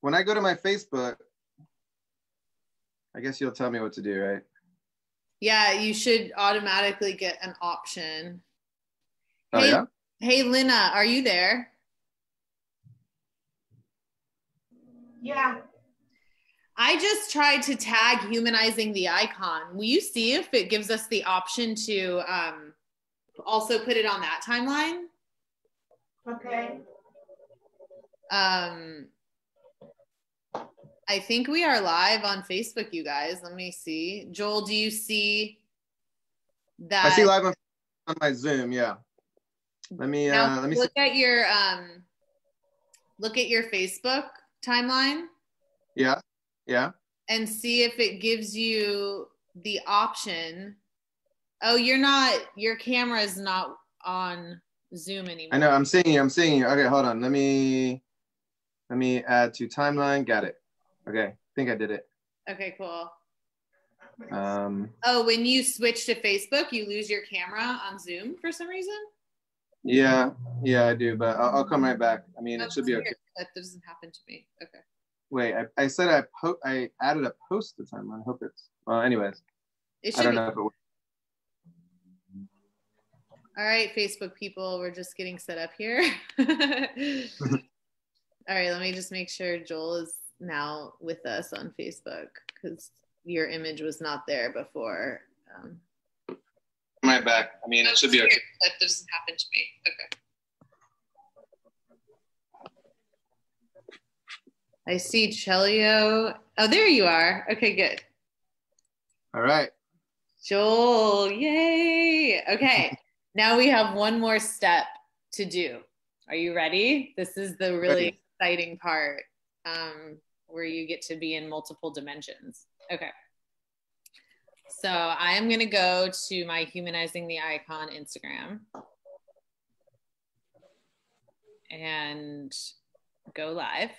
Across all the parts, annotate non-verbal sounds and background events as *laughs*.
when I go to my Facebook, I guess you'll tell me what to do, right? Yeah, you should automatically get an option. Oh Hey. yeah. Hey, Lina, are you there? Yeah. I just tried to tag humanizing the icon. Will you see if it gives us the option to um, also put it on that timeline? Okay. Um, I think we are live on Facebook, you guys. Let me see. Joel, do you see that? I see live on, on my Zoom. Yeah. Let me Now uh, let me see. look at your um, look at your Facebook timeline Yeah. Yeah. and see if it gives you the option. Oh, you're not. Your camera is not on Zoom anymore. I know. I'm seeing you. I'm seeing you. Okay, hold on. Let me let me add to timeline. Got it. Okay. I think I did it. Okay, cool. Um. Oh, when you switch to Facebook, you lose your camera on Zoom for some reason. Yeah. Yeah, I do. But I'll, I'll come right back. I mean, it should be weird. okay. That doesn't happen to me. Okay. Wait. I, I said I po- I added a post to timeline. I hope it's. Well, anyways, It I don't be. know if it. works. All right, Facebook people, we're just getting set up here. *laughs* *laughs* All right, let me just make sure Joel is now with us on Facebook because your image was not there before. Um, Right back. I mean, it should be okay. That doesn't happen to me. Okay. I see Chelio. Oh, there you are. Okay, good. All right. Joel, yay. Okay, *laughs* now we have one more step to do. Are you ready? This is the really Ready. exciting part um, where you get to be in multiple dimensions. Okay. So I am going to go to my Humanizing the Icon Instagram and go live.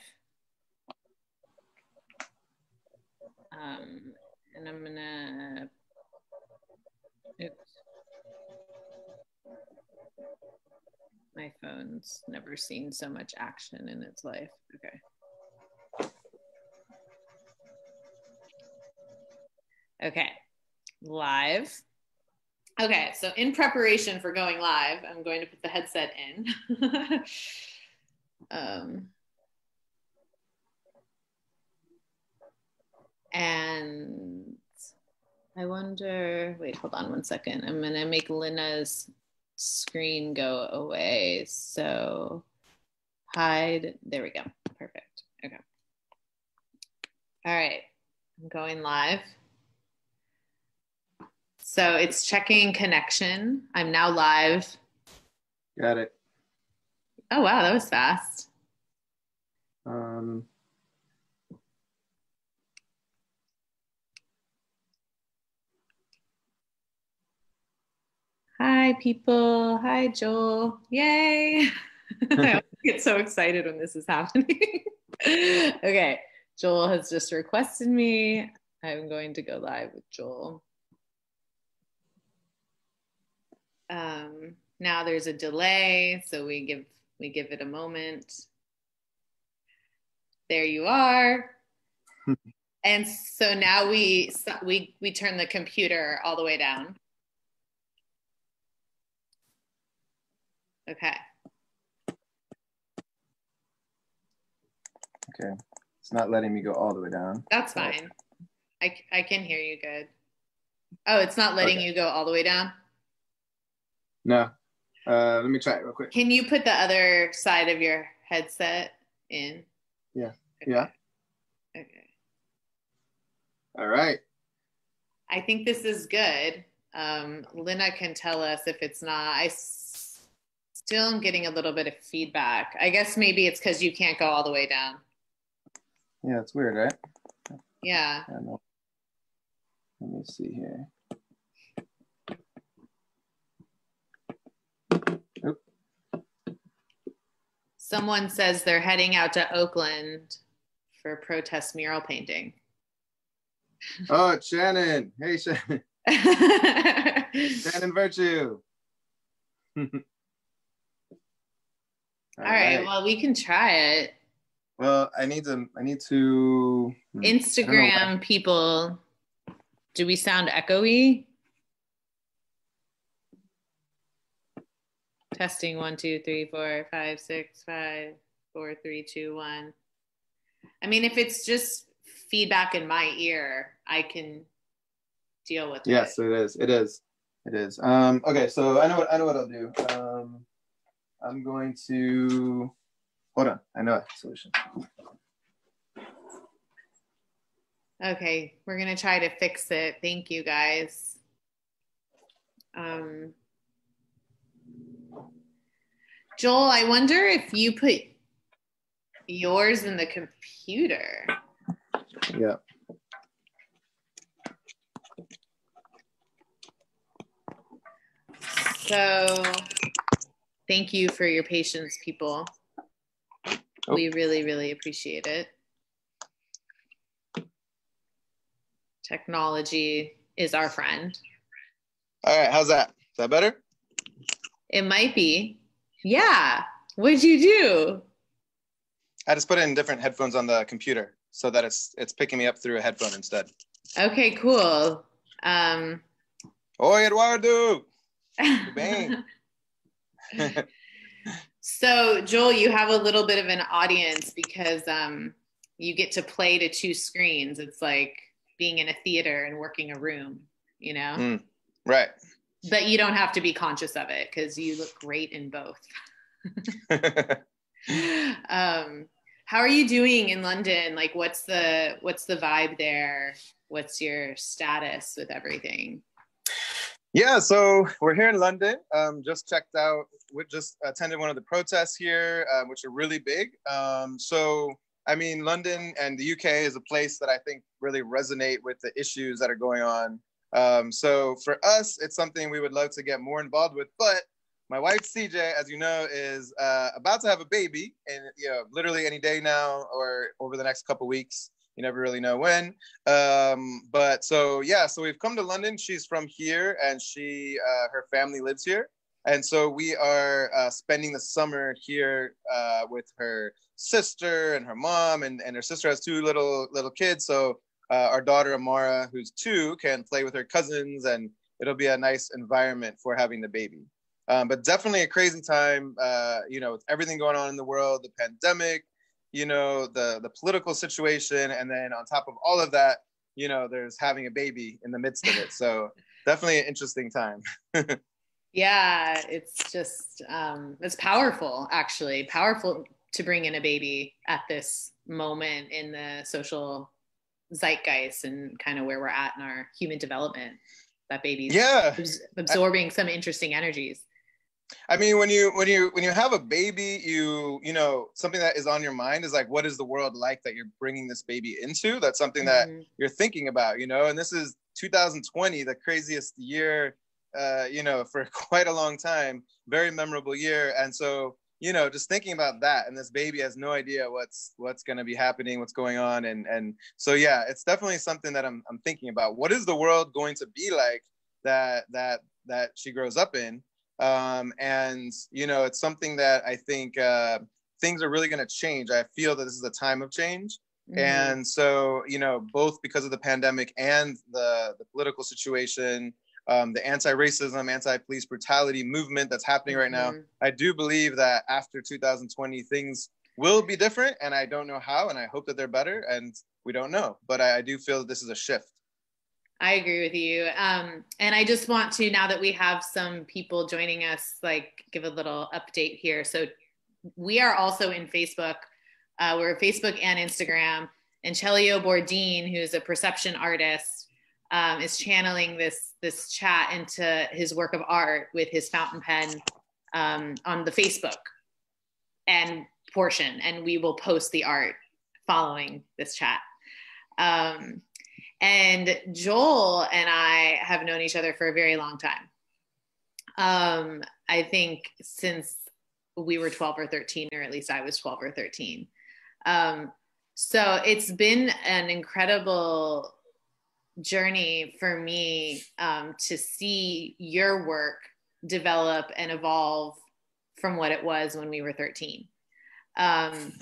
Um, and I'm going to. My phone's never seen so much action in its life. Okay. Okay. Live. Okay, so in preparation for going live, I'm going to put the headset in. *laughs* um, and I wonder, wait, hold on one second. I'm gonna make Lina's screen go away. So hide, there we go. Perfect. Okay. All right, I'm going live. So it's checking connection. I'm now live. Got it. Oh, wow, that was fast. Um. Hi, people. Hi, Joel. Yay. *laughs* I get so excited when this is happening. *laughs* okay, Joel has just requested me. I'm going to go live with Joel. Um, now there's a delay, so we give we give it a moment. There you are. *laughs* and so now we we we turn the computer all the way down. Okay. Okay. It's not letting me go all the way down. That's fine. I, I can hear you good. Oh, it's not letting Okay. you go all the way down? No. Uh, let me try it real quick. Can you put the other side of your headset in? Yeah. Okay. Yeah. Okay. All right. I think this is good. Um, Lina can tell us if it's not. I s- still am getting a little bit of feedback. I guess maybe it's because you can't go all the way down. Yeah, it's weird, right? Yeah. I know. Let me see here. Someone says they're heading out to Oakland for protest mural painting. *laughs* Oh, it's Shannon. Hey, Shannon. *laughs* Shannon Virtue. *laughs* All right. Well, we can try it. Well, I need to. I need to. hmm, Instagram people, do we sound echoey? Testing one, two, three, four, five, six, five, four, three, two, one. I mean, if it's just feedback in my ear, I can deal with Yes, it. Yes, it is. It is. It is. Um, okay, so I know what I know what I'll do. Um, I'm going to hold on. I know a solution. Okay, we're gonna try to fix it. Thank you guys. Um, Joel, I wonder if you put yours in the computer. Yeah. So, thank you for your patience, people. Oh. We really, really appreciate it. Technology is our friend. All right. How's that? Is that better? It might be. Yeah. What'd you do? I just put in different headphones on the computer so that it's it's picking me up through a headphone instead. Okay, cool. Um, Oi, Eduardo. *laughs* *laughs* so, Joel, you have a little bit of an audience because um, you get to play to two screens. It's like being in a theater and working a room, you know? Mm. Right. But you don't have to be conscious of it because you look great in both. *laughs* *laughs* um, how are you doing in London? Like, what's the what's the vibe there? What's your status with everything? Yeah, so we're here in London. Um, just checked out, we just attended one of the protests here, uh, which are really big. Um, so, I mean, London and the UK is a place that I think really resonate with the issues that are going on. Um, so for us, it's something we would love to get more involved with. But my wife CJ, as you know, is uh, about to have a baby, and you know, literally any day now or over the next couple weeks. You never really know when. Um, but so yeah, so we've come to London. She's from here, and she uh, her family lives here, and so we are uh, spending the summer here uh, with her sister and her mom, and, and her sister has two little little kids. So uh, our daughter Amara, who's two, can play with her cousins, and it'll be a nice environment for having the baby. Um, but definitely a crazy time, uh, you know, with everything going on in the world, the pandemic, you know, the the political situation, and then on top of all of that, you know, there's having a baby in the midst of it. So *laughs* definitely an interesting time. *laughs* Yeah, it's just um, it's powerful, actually, powerful to bring in a baby at this moment in the social zeitgeist and kind of where we're at in our human development. That baby's Yeah. abs- absorbing some interesting energies. I mean, when you when you when you have a baby, you you know something that is on your mind is like, what is the world like that you're bringing this baby into? That's something that Mhm. you're thinking about, you know. And this is 2020, the craziest year, uh, you know, for *laughs* quite a long time. Very memorable year, and so you know, just thinking about that, and this baby has no idea what's what's going to be happening, what's going on, and and so yeah, it's definitely something that I'm I'm thinking about. What is the world going to be like that that that she grows up in? um, and you know it's something that i think uh, things are really going to change i feel that this is a time of change Mhm. and so you know both because of the pandemic and the, the political situation um, the anti-racism anti-police brutality movement that's happening right now Mhm. i do believe that after 2020 things will be different and i don't know how and i hope that they're better and we don't know but i, I do feel that this is a shift I agree with you. Um, and I just want to, now that we have some people joining us, like give a little update here. So we are also in Facebook. Uh, we're Facebook and Instagram. And Chelio Bourdin, who's a perception artist, um, is channeling this this chat into his work of art with his fountain pen um, on the Facebook and portion. And we will post the art following this chat. Um, and Joel and I have known each other for a very long time. Um, I think since we were 12 or 13, or at least I was 12 or 13. Um, so it's been an incredible journey for me um, to see your work develop and evolve from what it was when we were 13. Um, *laughs*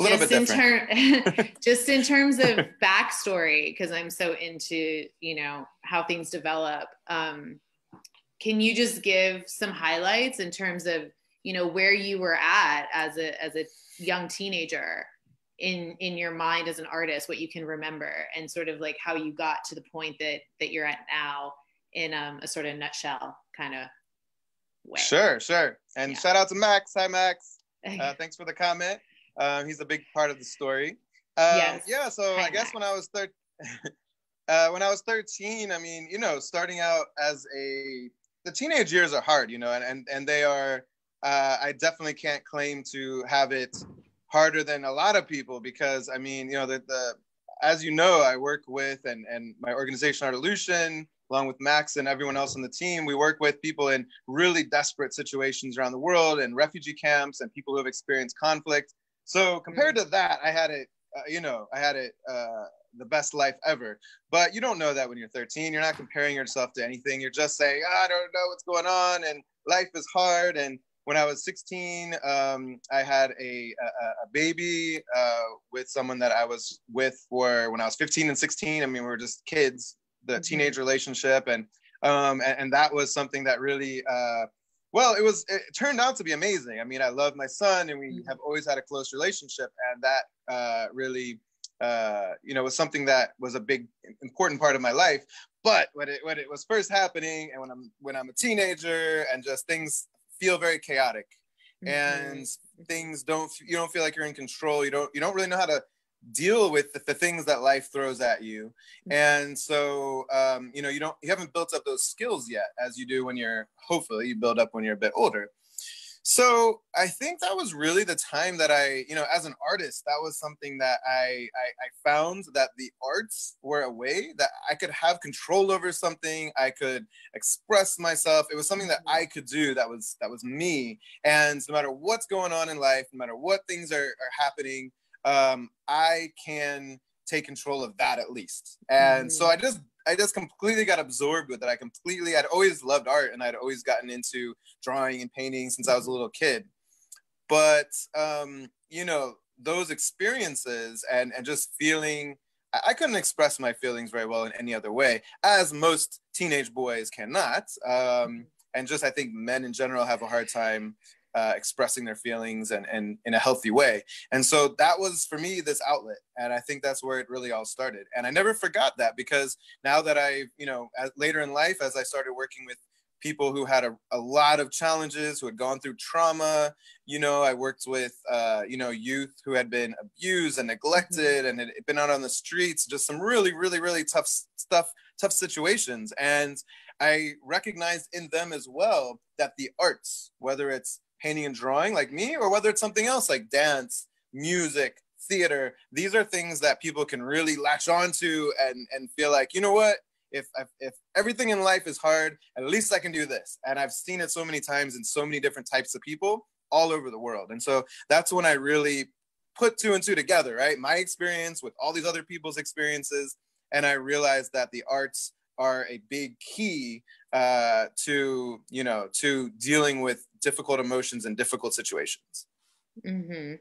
A little just bit in different. ter- *laughs* *laughs* just in terms of backstory, because I'm so into you know how things develop. Um, can you just give some highlights in terms of you know where you were at as a as a young teenager in in your mind as an artist, what you can remember, and sort of like how you got to the point that that you're at now in um, a sort of nutshell kind of way. Sure, sure. And Yeah. shout out to Max. Hi, Max. *laughs* Uh, thanks for the comment. Um, he's a big part of the story. Um, Yes. Yeah. So Hi, I guess Max. when I was thir- *laughs* uh, when I was 13, I mean, you know, starting out as a the teenage years are hard, you know, and and, and they are. Uh, I definitely can't claim to have it harder than a lot of people because I mean, you know, the, the as you know, I work with and and my organization Artolution, along with Max and everyone else on the team, we work with people in really desperate situations around the world and refugee camps and people who have experienced conflict. So compared to that, I had it, uh, you know, I had it uh, the best life ever. But you don't know that when you're 13. You're not comparing yourself to anything. You're just saying, "Ah, I don't know what's going on, and life is hard. And when I was 16, um, I had a, a, a baby uh, with someone that I was with for when I was 15 and 16. I mean, we were just kids, the Mhm. teenage relationship, and um, and, and that was something that really, uh, well, it was. It turned out to be amazing. I mean, I love my son, and we Mhm. have always had a close relationship, and that uh, really, uh, you know, was something that was a big important part of my life. But when it when it was first happening, and when I'm when I'm a teenager, and just things feel very chaotic. And things don't you don't feel like you're in control. You don't you don't really know how to deal with the, the things that life throws at you. And so um, you know you don't you haven't built up those skills yet as you do when you're hopefully you build up when you're a bit older so i think that was really the time that i you know as an artist that was something that i i, I found that the arts were a way that i could have control over something i could express myself it was something that i could do that was that was me and no matter what's going on in life no matter what things are, are happening um, i can take control of that at least. And so i just i just completely got absorbed with it. I completely i'd always loved art and i'd always gotten into drawing and painting since i was a little kid. But um, you know those experiences and and just feeling I, I couldn't express my feelings very well in any other way as most teenage boys cannot. Um, and just i think men in general have a hard time uh, expressing their feelings and, and in a healthy way. And so that was for me this outlet. And i think that's where it really all started. And i never forgot that because now that i you know as, later in life as i started working with people who had a, a lot of challenges who had gone through trauma you know i worked with uh, you know youth who had been abused and neglected and had been out on the streets just some really really really tough stuff tough situations. And i recognized in them as well that the arts whether it's painting and drawing like me or whether it's something else like dance music theater. These are things that people can really latch onto and and feel like you know what? If, if everything in life is hard at least i can do this. And i've seen it so many times in so many different types of people all over the world. And so that's when i really put two and two together right? My experience with all these other people's experiences and i realized that the arts are a big key uh, to you know to dealing with difficult emotions and difficult situations. Hmm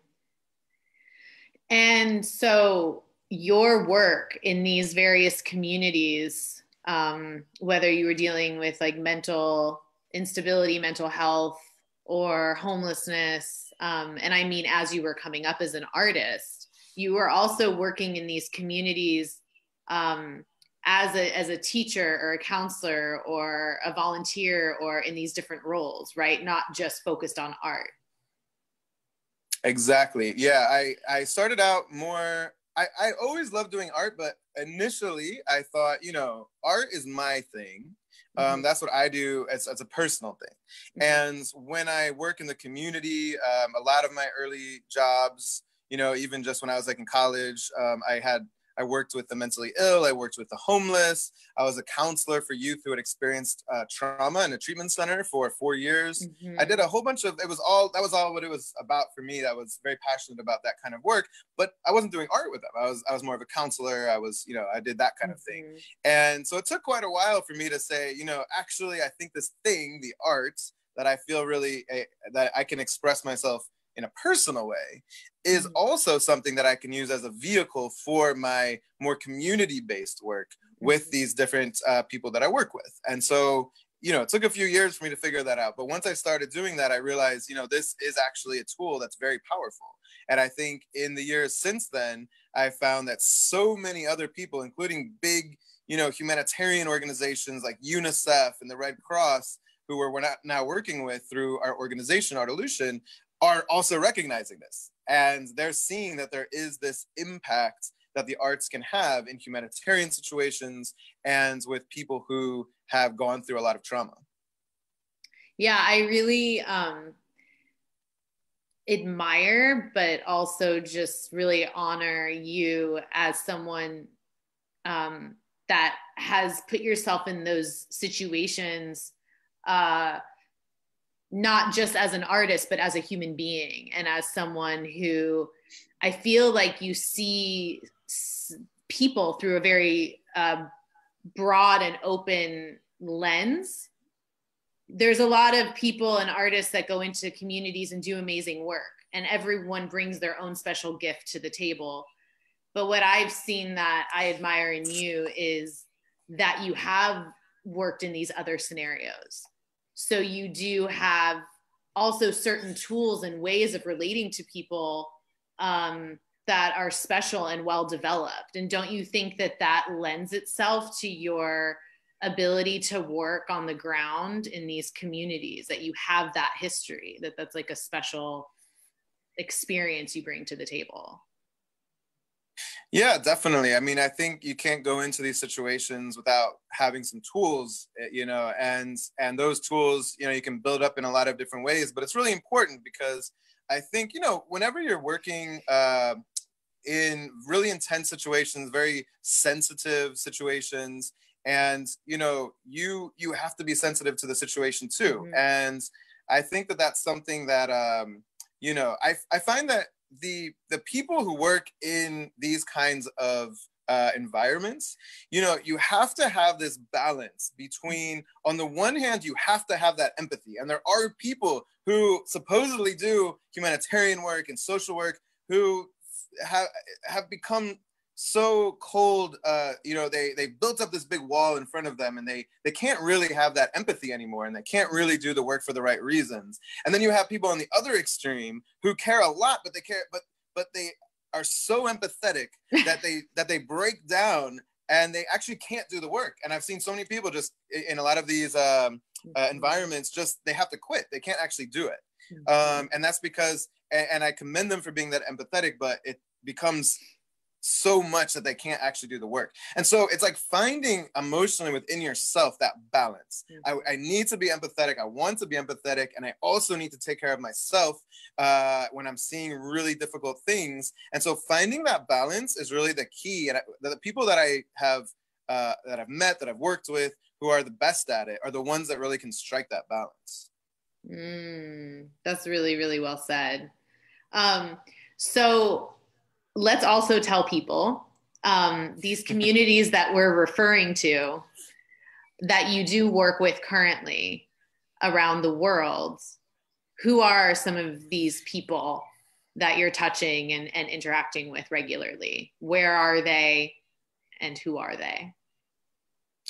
And so your work in these various communities, um, whether you were dealing with like mental instability, mental health, or homelessness, um, and I mean, as you were coming up as an artist, you were also working in these communities um, as a as a teacher or a counselor or a volunteer or in these different roles, right? Not just focused on art. Exactly. Yeah, I I started out more. I I always loved doing art, but initially I thought, you know, art is my thing. Um, Mhm. that's what I do as, as a personal thing. Mhm. And when I work in the community, um, a lot of my early jobs, you know, even just when I was like in college, um, I had I worked with the mentally ill. I worked with the homeless. I was a counselor for youth who had experienced uh, trauma in a treatment center for four years. Mhm. I did a whole bunch of it was all that was all what it was about for me. That was very passionate about that kind of work, but I wasn't doing art with them. I was I was more of a counselor. I was, you know, I did that kind of thing. Mhm. And so it took quite a while for me to say, you know, actually I think this thing, the art that I feel really eh, that I can express myself in a personal way is mm-hmm. also something that I can use as a vehicle for my more community based work with mm-hmm. these different uh, people that I work with. And so, you know, it took a few years for me to figure that out. But once I started doing that, I realized, you know, this is actually a tool that's very powerful. And I think in the years since then, I found that so many other people, including big, you know, humanitarian organizations like UNICEF and the Red Cross, who we're, we're not now working with through our organization, Artolution, are also recognizing this. And they're seeing that there is this impact that the arts can have in humanitarian situations and with people who have gone through a lot of trauma. Yeah, I really um, admire, but also just really honor you as someone um, that has put yourself in those situations, uh, not just as an artist, but as a human being and as someone who I feel like you see people through a very uh, broad and open lens. There's a lot of people and artists that go into communities and do amazing work and everyone brings their own special gift to the table. But what i've seen that i admire in you is that you have worked in these other scenarios so you do have also certain tools and ways of relating to people um, that are special and well developed. And don't you think that that lends itself to your ability to work on the ground in these communities that you have that history that that's like a special experience you bring to the table yeah definitely i mean i think you can't go into these situations without having some tools eh, you know and and those tools you know you can build up in a lot of different ways but it's really important because i think you know whenever you're working uh, in really intense situations very sensitive situations and you know you you have to be sensitive to the situation too mm-hmm. and i think that that's something that um you know i i find that the the people who work in these kinds of uh, environments you know you have to have this balance between on the one hand you have to have that empathy and there are people who supposedly do humanitarian work and social work who have have become so cold uh you know they they built up this big wall in front of them and they they can't really have that empathy anymore and they can't really do the work for the right reasons and then you have people on the other extreme who care a lot but they care but but they are so empathetic *laughs* that they that they break down and they actually can't do the work and i've seen so many people just in a lot of these um, uh, mm-hmm. environments just they have to quit they can't actually do it mm-hmm. um, and that's because and, and i commend them for being that empathetic but it becomes so much that they can't actually do the work. And so it's like finding emotionally within yourself that balance. Mm-hmm. I, I, need to be empathetic. I want to be empathetic. And I also need to take care of myself uh, when I'm seeing really difficult things. And so finding that balance is really the key. And I, the people that I have uh, that I've met, that I've worked with, who are the best at it, are the ones that really can strike that balance. Mm, that's really, really well said. Um, so let's also tell people um, these communities that we're referring to that you do work with currently around the world who are some of these people that you're touching and, and interacting with regularly? Where are they and who are they?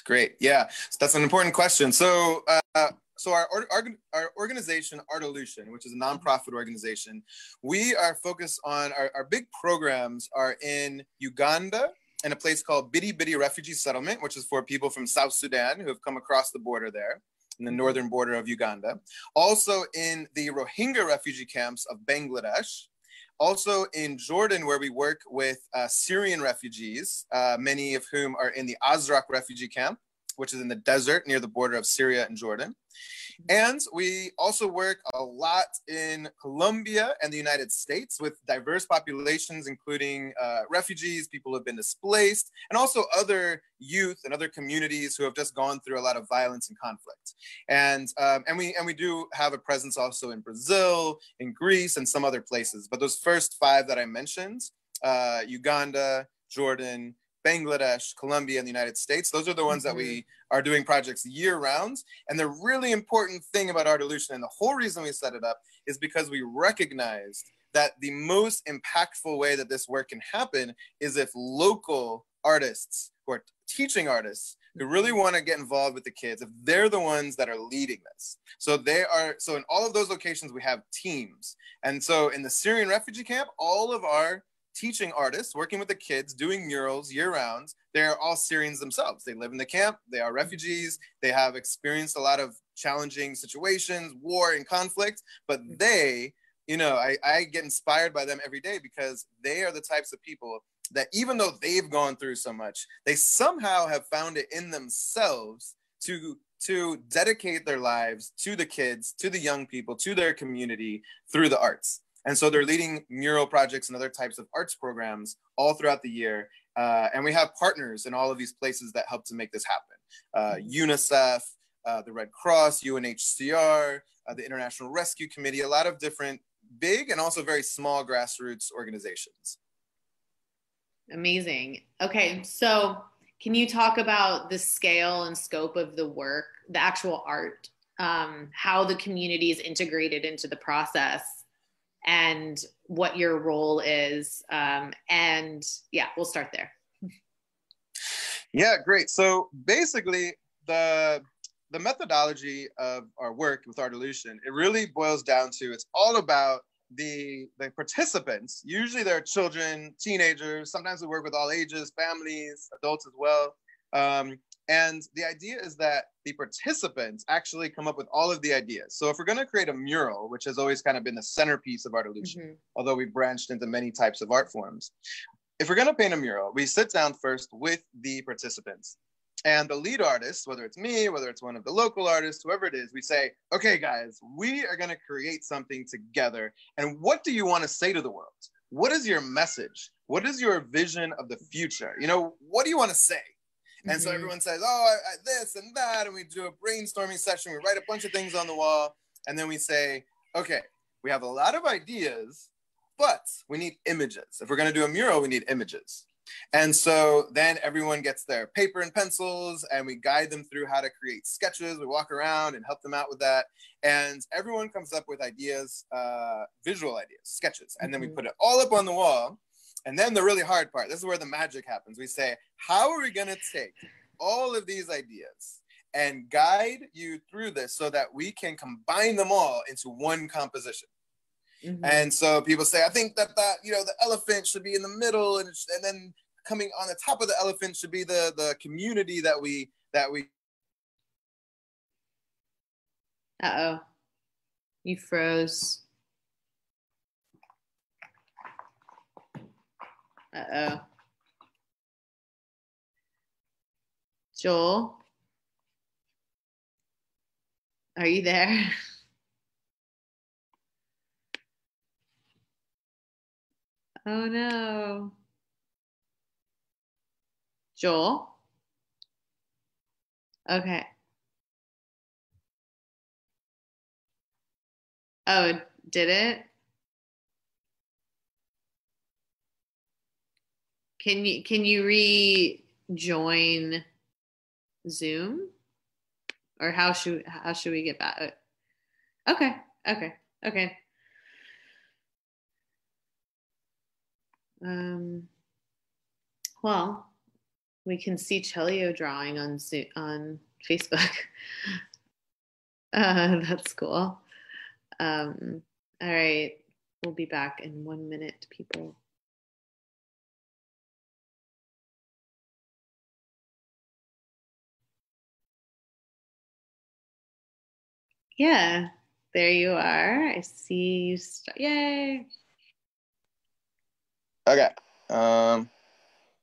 Great. Yeah. So that's an important question. So uh, so our, our, our organization artolution which is a nonprofit organization we are focused on our, our big programs are in uganda in a place called Bidi Bidi Refugee Settlement, which is for people from South Sudan who have come across the border there in the northern border of Uganda. Also in the Rohingya refugee camps of Bangladesh. Also in Jordan, where we work with uh, Syrian refugees, uh, many of whom are in the Azraq refugee camp, which is in the desert near the border of Syria and Jordan. And we also work a lot in Colombia and the United States with diverse populations, including uh, refugees, people who have been displaced, and also other youth and other communities who have just gone through a lot of violence and conflict. And um, and we and we do have a presence also in Brazil, in Greece, and some other places. But those first five that I mentioned, uh, Uganda, Jordan, Bangladesh, Colombia, and the United States. Those are the ones Mm-hmm. that we are doing projects year round. And the really important thing about Artolution, and the whole reason we set it up, is because we recognized that the most impactful way that this work can happen is if local artists who are teaching artists who really want to get involved with the kids, if they're the ones that are leading this. So they are, so in all of those locations, we have teams. And so in the Syrian refugee camp, all of our teaching artists working with the kids doing murals year round they're all syrians themselves. They live in the camp. They are refugees. They have experienced a lot of challenging situations war and conflict. But mm-hmm. they you know I, I get inspired by them every day because they are the types of people that even though they've gone through so much they somehow have found it in themselves to to dedicate their lives to the kids to the young people to their community through the arts and so they're leading mural projects and other types of arts programs all throughout the year. Uh, and we have partners in all of these places that help to make this happen. Uh, UNICEF, uh, the Red Cross, UNHCR, uh, the International Rescue Committee, a lot of different big and also very small grassroots organizations. Amazing. Okay, so can you talk about the scale and scope of the work, the actual art, um, how the community is integrated into the process, and what your role is? Um, and yeah, we'll start there. Yeah, great. So basically, the the methodology of our work with Artolution, it really boils down to it's all about the the participants. Usually they're children, teenagers. Sometimes we work with all ages, families, adults as well. Um, and the idea is that the participants actually come up with all of the ideas. So if we're going to create a mural, which has always kind of been the centerpiece of Artolution, Mhm. although we branched into many types of art forms. If we're going to paint a mural, we sit down first with the participants. And the lead artist, whether it's me, whether it's one of the local artists, whoever it is, we say, okay, guys, we are going to create something together. And what do you want to say to the world? What is your message? What is your vision of the future? You know, what do you want to say? And so Mhm. everyone says, oh, I, I, this and that. And we do a brainstorming session. We write a bunch of things on the wall. And then we say, okay, we have a lot of ideas, but we need images. If we're going to do a mural, we need images. And so then everyone gets their paper and pencils and we guide them through how to create sketches. We walk around and help them out with that. And everyone comes up with ideas, uh, visual ideas, sketches. And then we Mhm. put it all up on the wall. And then the really hard part this is where the magic happens. We say, how are we going to take all of these ideas and guide you through this so that we can combine them all into one composition? Mhm. And so people say, I think that that you know the elephant should be in the middle, and, and then coming on the top of the elephant should be the the community that we that we. Uh oh. You froze. Uh oh. Joel? Are you there? *laughs* Oh no. Joel? Okay. Oh, did it? Can you can you rejoin Zoom? Or how should how should we get back? Okay, okay, okay. Um well, we can see Chelio drawing on Zo- on Facebook. *laughs* Uh, that's cool. Um, all right, we'll be back in one minute, people. Yeah, there you are. I see you. St- Yay! Okay. Um.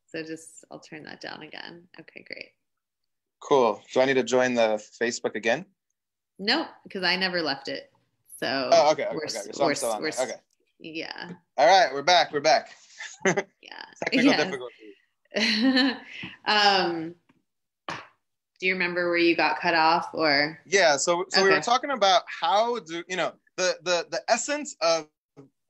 So just, I'll turn that down again. Okay, great. Cool. Do I need to join the Facebook again? No, because I never left it. So Oh, okay. Okay. we're, okay. So I'm we're still on we're Okay. Yeah, All right. We're back. We're back. *laughs* yeah. Technical Yeah. difficulty. *laughs* um, do you remember where you got cut off or? Yeah. So so we were talking about how do you know the the the essence of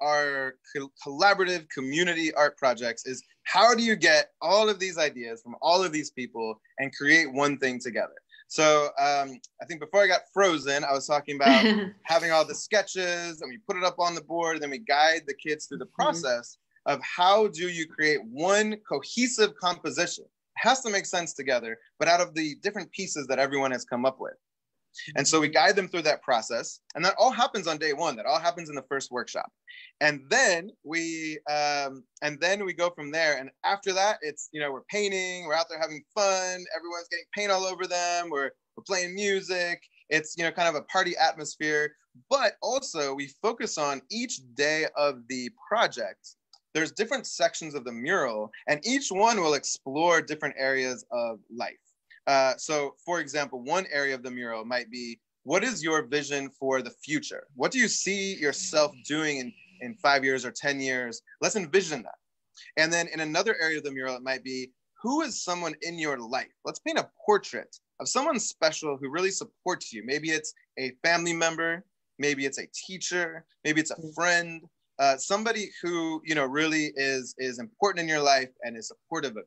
our co- collaborative community art projects is how do you get all of these ideas from all of these people and create one thing together? So um, I think before I got frozen, I was talking about *laughs* having all the sketches and we put it up on the board, and then we guide the kids through the mm-hmm. process mm-hmm. of how do you create one cohesive composition. Has to make sense together, but out of the different pieces that everyone has come up with. And so we guide them through that process. And that all happens on day one. That all happens in the first workshop. And then we um, and then we go from there. And after that, it's you know, we're painting, we're out there having fun, everyone's getting paint all over them, we're we're playing music. It's you know kind of a party atmosphere. But also we focus on each day of the project. There's different sections of the mural, and each one will explore different areas of life. Uh, so, for example, one area of the mural might be what is your vision for the future? What do you see yourself doing in, in five years or 10 years? Let's envision that. And then in another area of the mural, it might be who is someone in your life? Let's paint a portrait of someone special who really supports you. Maybe it's a family member, maybe it's a teacher, maybe it's a mm. friend, uh, somebody who you know really is is important in your life and is supportive of you.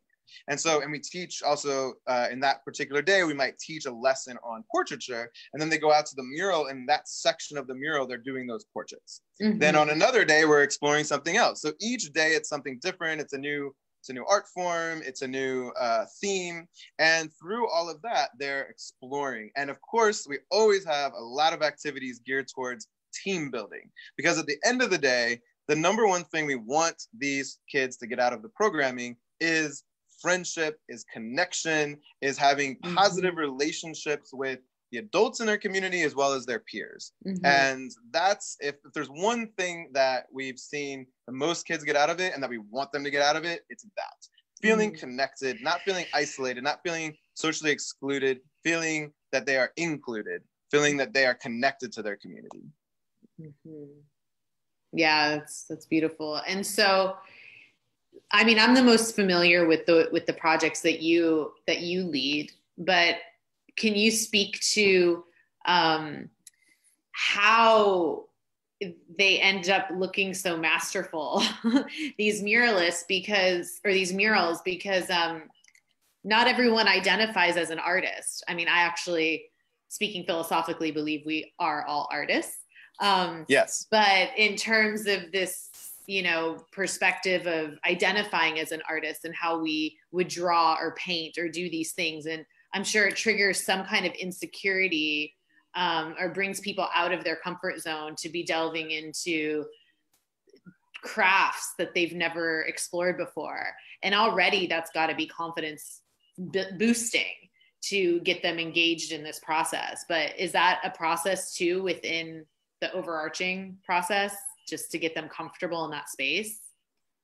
And so, and we teach also uh, in that particular day, we might teach a lesson on portraiture, and then they go out to the mural, and that section of the mural, they're doing those portraits. Mm-hmm. Then on another day, we're exploring something else. So each day, it's something different. It's a new it's a new art form, it's a new uh, theme. And through all of that, they're exploring. And of course, we always have a lot of activities geared towards team building because at the end of the day, the number one thing we want these kids to get out of the programming is friendship, is connection, is having mm-hmm. positive mm-hmm. relationships with the adults in their community as well as their peers. Mm-hmm. And that's if, if, there's one thing that we've seen the most kids get out of it and that we want them to get out of it, it's that. Feeling mm-hmm. connected, not feeling isolated, not feeling socially excluded, feeling that they are included, feeling that they are connected to their community. Mm-hmm. Yeah, that's that's beautiful. And so I mean, I'm the most familiar with the with the projects that you that you lead, but can you speak to um, how they end up looking so masterful *laughs* these muralists because or these murals because um, not everyone identifies as an artist. I mean, I actually, speaking philosophically, believe we are all artists. Um, yes. But in terms of this you know perspective of identifying as an artist and how we would draw or paint or do these things and i'm sure it triggers some kind of insecurity um, or brings people out of their comfort zone to be delving into crafts that they've never explored before and already that's got to be confidence b- boosting to get them engaged in this process but is that a process too within the overarching process just to get them comfortable in that space?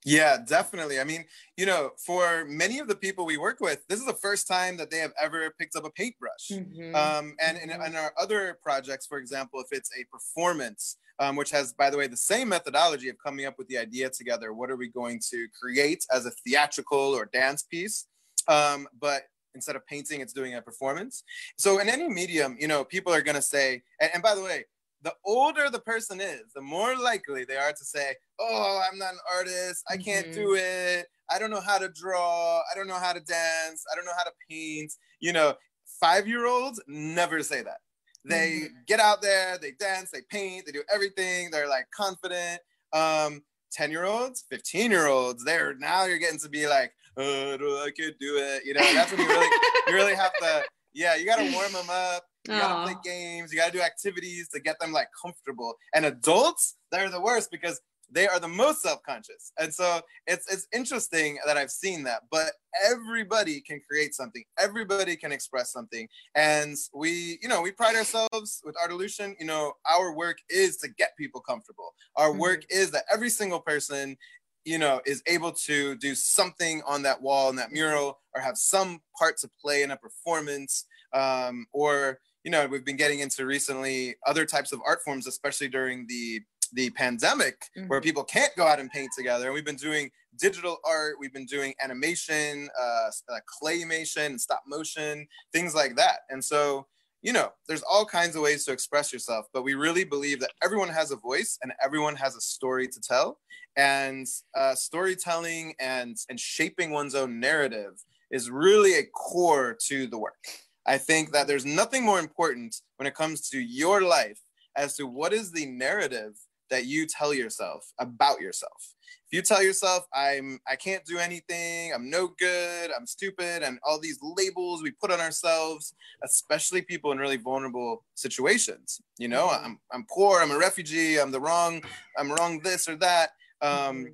Yeah, definitely. I mean, you know, for many of the people we work with, this is the first time that they have ever picked up a paintbrush. Mm-hmm. Um, and in, in, our other projects, for example, if it's a performance, um, which has, by the way, the same methodology of coming up with the idea together, what are we going to create as a theatrical or dance piece? Um, but instead of painting, it's doing a performance. So in any medium, you know, people are going to say, and, and by the way, the older the person is, the more likely they are to say, Oh, I'm not an artist. I can't mm-hmm. do it. I don't know how to draw. I don't know how to dance. I don't know how to paint. You know, five year olds never say that. They mm-hmm. get out there, they dance, they paint, they do everything. They're like confident. Um, 10 year olds, 15 year olds, they're now you're getting to be like, oh, I could do it. You know, that's when you really, you really have to, *laughs* yeah, you got to warm them up you gotta play games. You gotta do activities to get them like comfortable. And adults, they're the worst because they are the most self-conscious. And so it's it's interesting that I've seen that. But everybody can create something. Everybody can express something. And we, you know, we pride ourselves with Artolution. You know, our work is to get people comfortable. Our mm-hmm. work is that every single person you know is able to do something on that wall and that mural or have some part to play in a performance um, or you know we've been getting into recently other types of art forms especially during the the pandemic mm-hmm. where people can't go out and paint together and we've been doing digital art we've been doing animation uh, uh, claymation stop motion things like that and so you know, there's all kinds of ways to express yourself, but we really believe that everyone has a voice and everyone has a story to tell. And uh, storytelling and, and shaping one's own narrative is really a core to the work. I think that there's nothing more important when it comes to your life as to what is the narrative that you tell yourself about yourself. If you tell yourself I'm I can't do anything, I'm no good, I'm stupid and all these labels we put on ourselves, especially people in really vulnerable situations. You know, mm-hmm. I'm I'm poor, I'm a refugee, I'm the wrong, I'm wrong this or that. Um, mm-hmm.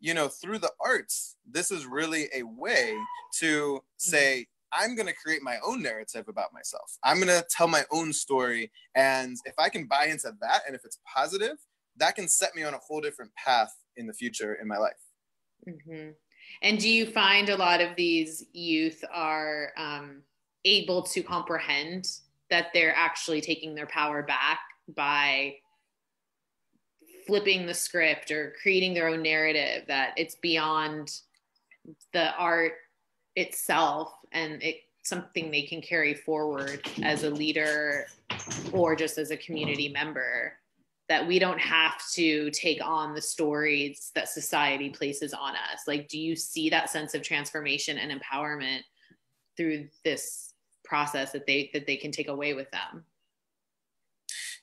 you know, through the arts, this is really a way to say I'm going to create my own narrative about myself. I'm going to tell my own story. And if I can buy into that and if it's positive, that can set me on a whole different path in the future in my life. Mm-hmm. And do you find a lot of these youth are um, able to comprehend that they're actually taking their power back by flipping the script or creating their own narrative, that it's beyond the art itself and it something they can carry forward as a leader or just as a community member that we don't have to take on the stories that society places on us. Like do you see that sense of transformation and empowerment through this process that they that they can take away with them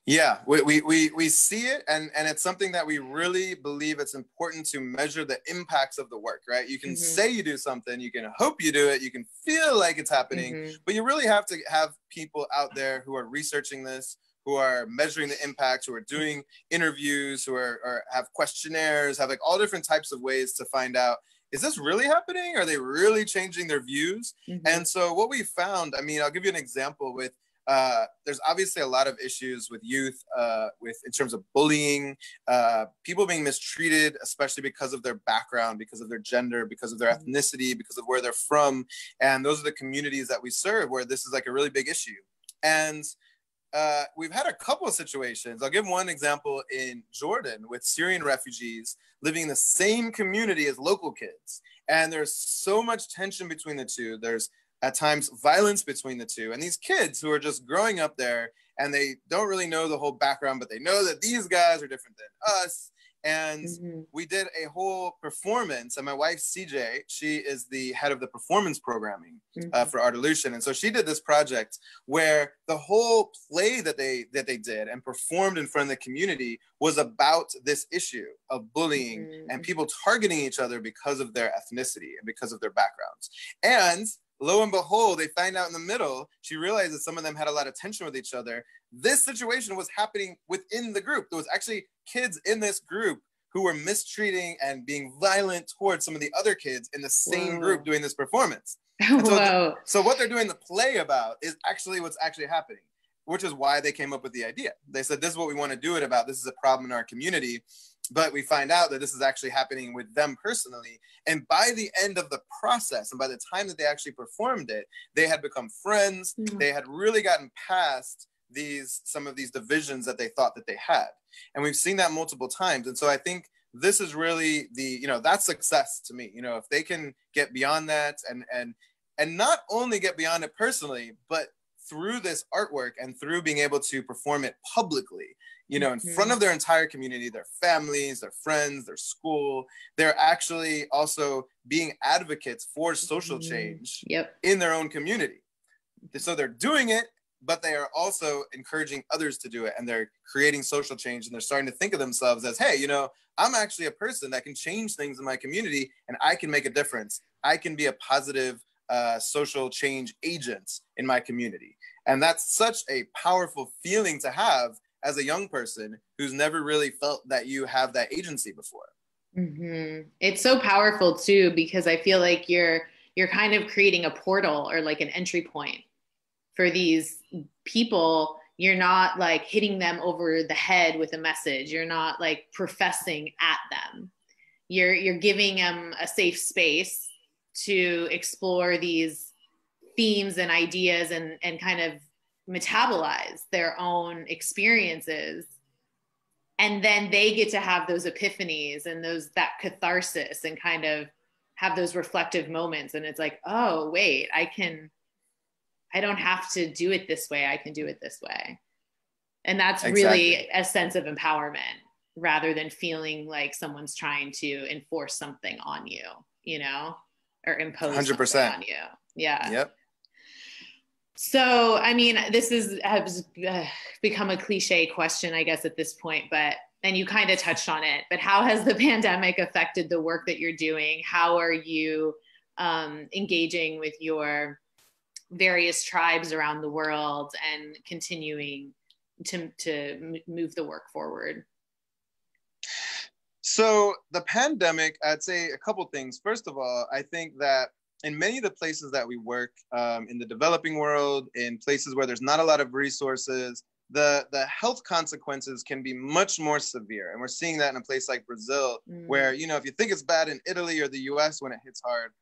yeah we, we, we, we see it and, and it's something that we really believe it's important to measure the impacts of the work right you can mm-hmm. say you do something you can hope you do it you can feel like it's happening mm-hmm. but you really have to have people out there who are researching this who are measuring the impact, who are doing interviews, who are, are have questionnaires, have like all different types of ways to find out is this really happening? Are they really changing their views? Mm-hmm. And so what we found, I mean, I'll give you an example with uh, there's obviously a lot of issues with youth, uh, with in terms of bullying, uh, people being mistreated, especially because of their background, because of their gender, because of their mm-hmm. ethnicity, because of where they're from, and those are the communities that we serve where this is like a really big issue. And uh, we've had a couple of situations. I'll give one example in Jordan with Syrian refugees living in the same community as local kids. And there's so much tension between the two. There's at times violence between the two. And these kids who are just growing up there and they don't really know the whole background, but they know that these guys are different than us and mm-hmm. we did a whole performance and my wife cj she is the head of the performance programming uh, mm-hmm. uh, for Artolution and so she did this project where the whole play that they that they did and performed in front of the community was about this issue of bullying mm-hmm. and people targeting each other because of their ethnicity and because of their backgrounds and lo and behold, they find out in the middle, she realized that some of them had a lot of tension with each other. This situation was happening within the group. There was actually kids in this group who were mistreating and being violent towards some of the other kids in the same Whoa. group doing this performance. *laughs* So, so what they're doing the play about is actually what's actually happening, which is why they came up with the idea. They said, this is what we want to do it about. This is a problem in our community but we find out that this is actually happening with them personally. And by the end of the process and by the time that they actually performed it they had become friends. Mm-hmm. they had really gotten past these some of these divisions that they thought that they had. And we've seen that multiple times. And so i think this is really the you know that's success to me. You know if they can get beyond that and and and not only get beyond it personally but through this artwork and through being able to perform it publicly you know, in mm-hmm. front of their entire community, their families, their friends, their school. They're actually also being advocates for social mm-hmm. change yep. in their own community. So they're doing it, but they are also encouraging others to do it. And they're creating social change and they're starting to think of themselves as, hey, you know, I'm actually a person that can change things in my community and I can make a difference. I can be a positive uh, social change agent in my community. And that's such a powerful feeling to have as a young person who's never really felt that you have that agency before. Mm-hmm. It's so powerful too because I feel like you're you're kind of creating a portal or like an entry point for these people. You're not like hitting them over the head with a message. You're not like professing at them. You're you're giving them a safe space to explore these themes and ideas and and kind of metabolize their own experiences and then they get to have those epiphanies and those that catharsis and kind of have those reflective moments and it's like oh wait i can I don't have to do it this way. I can do it this way. And that's Exactly. really a sense of empowerment rather than feeling like someone's trying to enforce something on you, you know, or impose 100%. something on you. Yeah. Yep. So, I mean, this is has uh, become a cliche question, I guess, at this point, but and you kind of touched on it. But how has the *laughs* pandemic affected the work that you're doing? How are you um, engaging with your various tribes around the world and continuing to to move the work forward? So the pandemic, I'd say a couple things. First of all, I think that in many of the places that we work um, in the developing world, in places where there's not a lot of resources, the the health consequences can be much more severe, and we're seeing that in a place like Brazil, Mm. where you know if you think it's bad in Italy or the U.S. when it hits hard,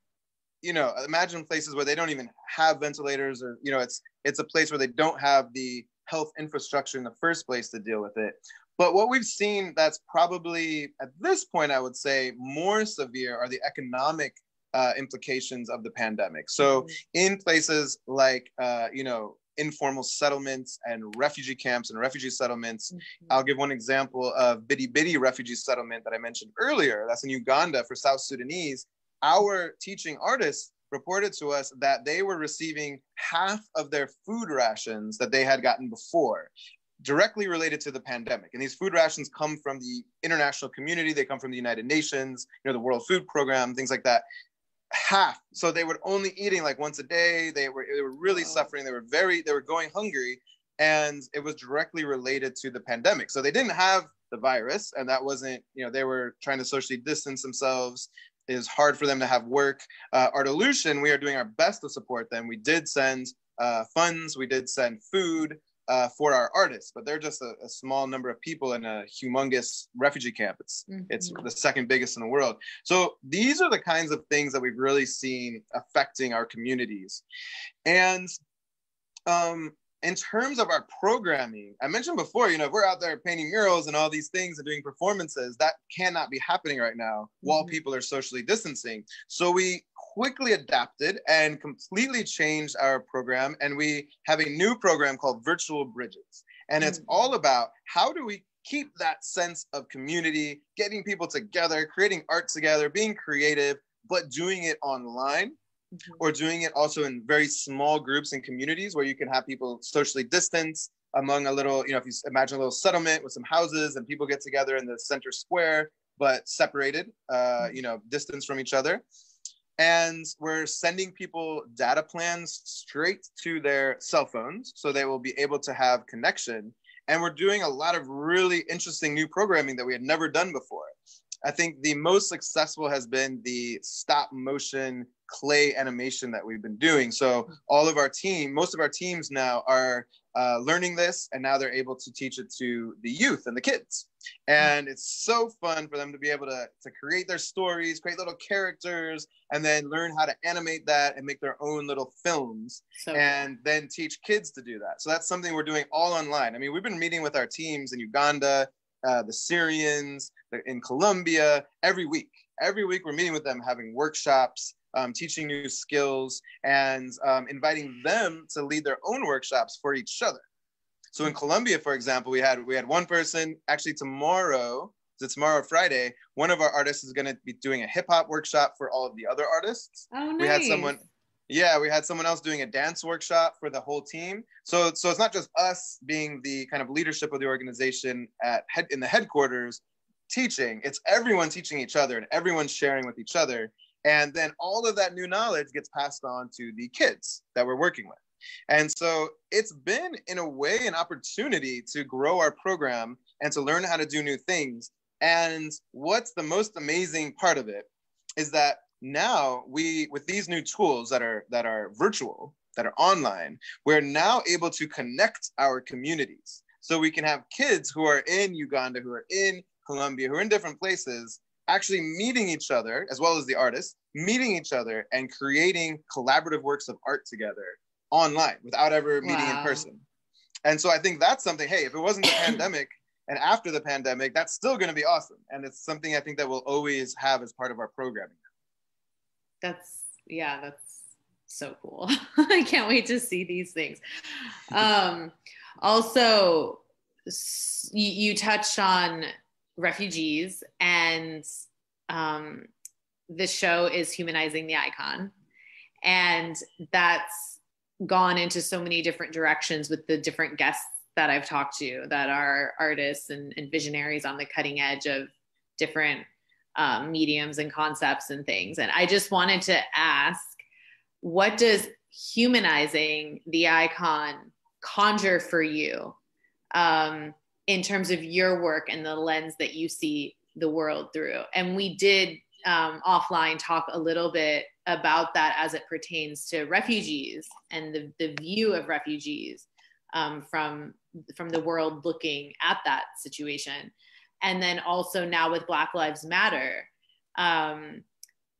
you know imagine places where they don't even have ventilators, or you know it's it's a place where they don't have the health infrastructure in the first place to deal with it. But what we've seen that's probably at this point, I would say, more severe are the economic uh, implications of the pandemic. So in places like, uh, you know, informal settlements and refugee camps and refugee settlements, Mhm. I'll give one example of Bidi Bidi refugee settlement that I mentioned earlier. That's in Uganda for South Sudanese. Our teaching artists reported to us that they were receiving half of their food rations that they had gotten before directly related to the pandemic. And these food rations come from the international community, they come from the United Nations, you know, the World Food Program, things like that. Half. So they were only eating like once a day. They were they were really suffering. They were very they were going hungry and it was directly related to the pandemic. So they didn't have the virus and that wasn't, you know, they were trying to socially distance themselves. It was hard for them to have work. Uh, Artolution, we are doing our best to support them. We did send uh, funds, we did send food, uh, for our artists, but they're just a, a small number of people in a humongous refugee camp. It's it's Mhm. the second biggest in the world. So these are the kinds of things that we've really seen affecting our communities. And um, in terms of our programming, I mentioned before, you know, if we're out there painting murals and all these things and doing performances, that cannot be happening right now while Mhm. people are socially distancing. So we quickly adapted and completely changed our program. And we have a new program called Virtual Bridges. And it's Mhm. all about how do we keep that sense of community, getting people together, creating art together, being creative, but doing it online Mhm. or doing it also in very small groups and communities where you can have people socially distance among a little, you know, if you imagine a little settlement with some houses and people get together in the center square, but separated, uh, you know, distance from each other. And we're sending people data plans straight to their cell phones so they will be able to have connection. And we're doing a lot of really interesting new programming that we had never done before. I think the most successful has been the stop motion clay animation that we've been doing. So all of our team, most of our teams now are uh, learning this, and now they're able to teach it to the youth and the kids. And it's so fun for them to be able to, to create their stories, create little characters, and then learn how to animate that and make their own little films So and then teach kids to do that. So that's something we're doing all online. I mean, we've been meeting with our teams in Uganda, uh, the Syrians, the, in Colombia every week. Every week we're meeting with them, having workshops, um, teaching new skills, and um, inviting them to lead their own workshops for each other. So in Colombia, for example, we had we had one person actually tomorrow. So tomorrow, Friday, one of our artists is going to be doing a hip hop workshop for all of the other artists oh, nice. we had someone yeah we had someone else doing a dance workshop for the whole team so so it's not just us being the kind of leadership of the organization at head in the headquarters teaching it's everyone teaching each other and everyone sharing with each other and then all of that new knowledge gets passed on to the kids that we're working with. And so it's been in a way an opportunity to grow our program and to learn how to do new things. And what's the most amazing part of it is that now we with these new tools that are that are virtual that are online we're now able to connect our communities. So we can have kids who are in uganda who are in colombia who are in different places actually meeting each other as well as the artists meeting each other and creating collaborative works of art together online without ever meeting in person and so i think that's something hey if it wasn't the pandemic *coughs* and after the pandemic that's still going to be awesome and it's something i think that we'll always have as part of our programming That's yeah, that's so cool. *laughs* I can't wait to see these things. Um, also, you, you touched on refugees, and um, the show is humanizing the icon, and that's gone into so many different directions with the different guests that I've talked to that are artists and, and visionaries on the cutting edge of different um, mediums and concepts and things. And I just wanted to ask what does humanizing the icon conjure for you um, in terms of your work and the lens that you see the world through? And we did um, offline talk a little bit about that as it pertains to refugees and the, the view of refugees um, from from the world looking at that situation. And then also now with black lives matter um,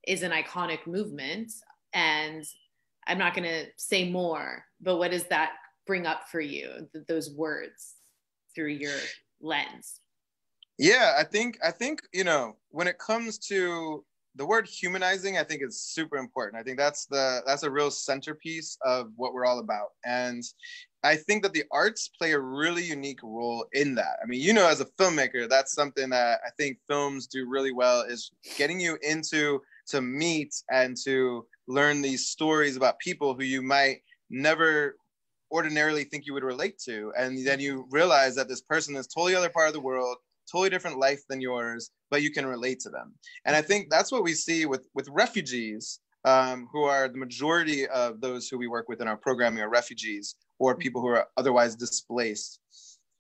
is an iconic movement. And i'm not going to say more but what does that bring up for you th- those words through your lens? Yeah i think i think you know when it comes to the word humanizing i think is super important. I think that's the that's a real centerpiece of what we're all about. And I think that the arts play a really unique role in that. I mean, you know, as a filmmaker, that's something that I think films do really well is getting you into to meet and to learn these stories about people who you might never ordinarily think you would relate to. And then mm-hmm. you realize that this person is totally other part of the world, totally different life than yours, but you can relate to them. And I mm-hmm. think that's what we see with with refugees um, who are the majority of those who we work with in our programming are refugees or mm-hmm. people who are otherwise displaced.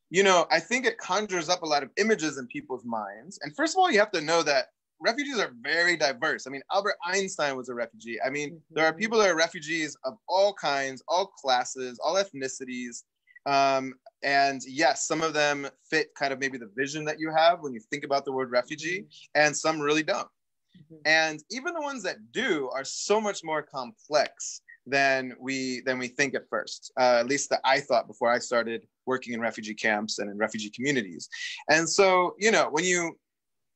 You know, I think it conjures up a lot of images in people's minds. And first of all, you have to know that refugees are very diverse. I mean, Albert Einstein was a refugee. I mean, mm-hmm. there are people that are refugees of all kinds, all classes, all ethnicities. Um, and yes, some of them fit kind of maybe the vision that you have when you think about the word refugee, mm-hmm. and some really don't. Mm-hmm. And even the ones that do are so much more complex than we than we think at first. Uh, at least that I thought before I started working in refugee camps and in refugee communities. And so, you know, when you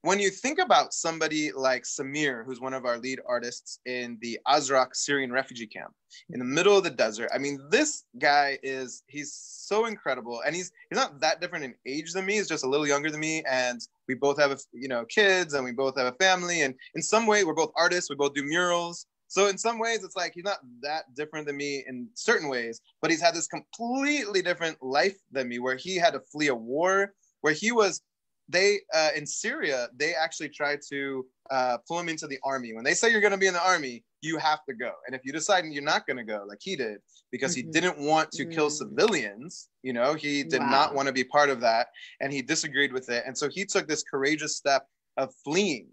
when you think about somebody like Samir, who's one of our lead artists in the Azraq Syrian refugee camp in the middle of the desert, I mean, this guy is he's so incredible, and he's he's not that different in age than me. He's just a little younger than me, and we both have you know kids, and we both have a family, and in some way, we're both artists. We both do murals. So in some ways, it's like he's not that different than me in certain ways, but he's had this completely different life than me, where he had to flee a war, where he was. They uh, in Syria, they actually try to uh, pull him into the army. When they say you're going to be in the army, you have to go. And if you decide you're not going to go, like he did, because mm-hmm. he didn't want to mm-hmm. kill civilians, you know, he did wow. not want to be part of that, and he disagreed with it. And so he took this courageous step of fleeing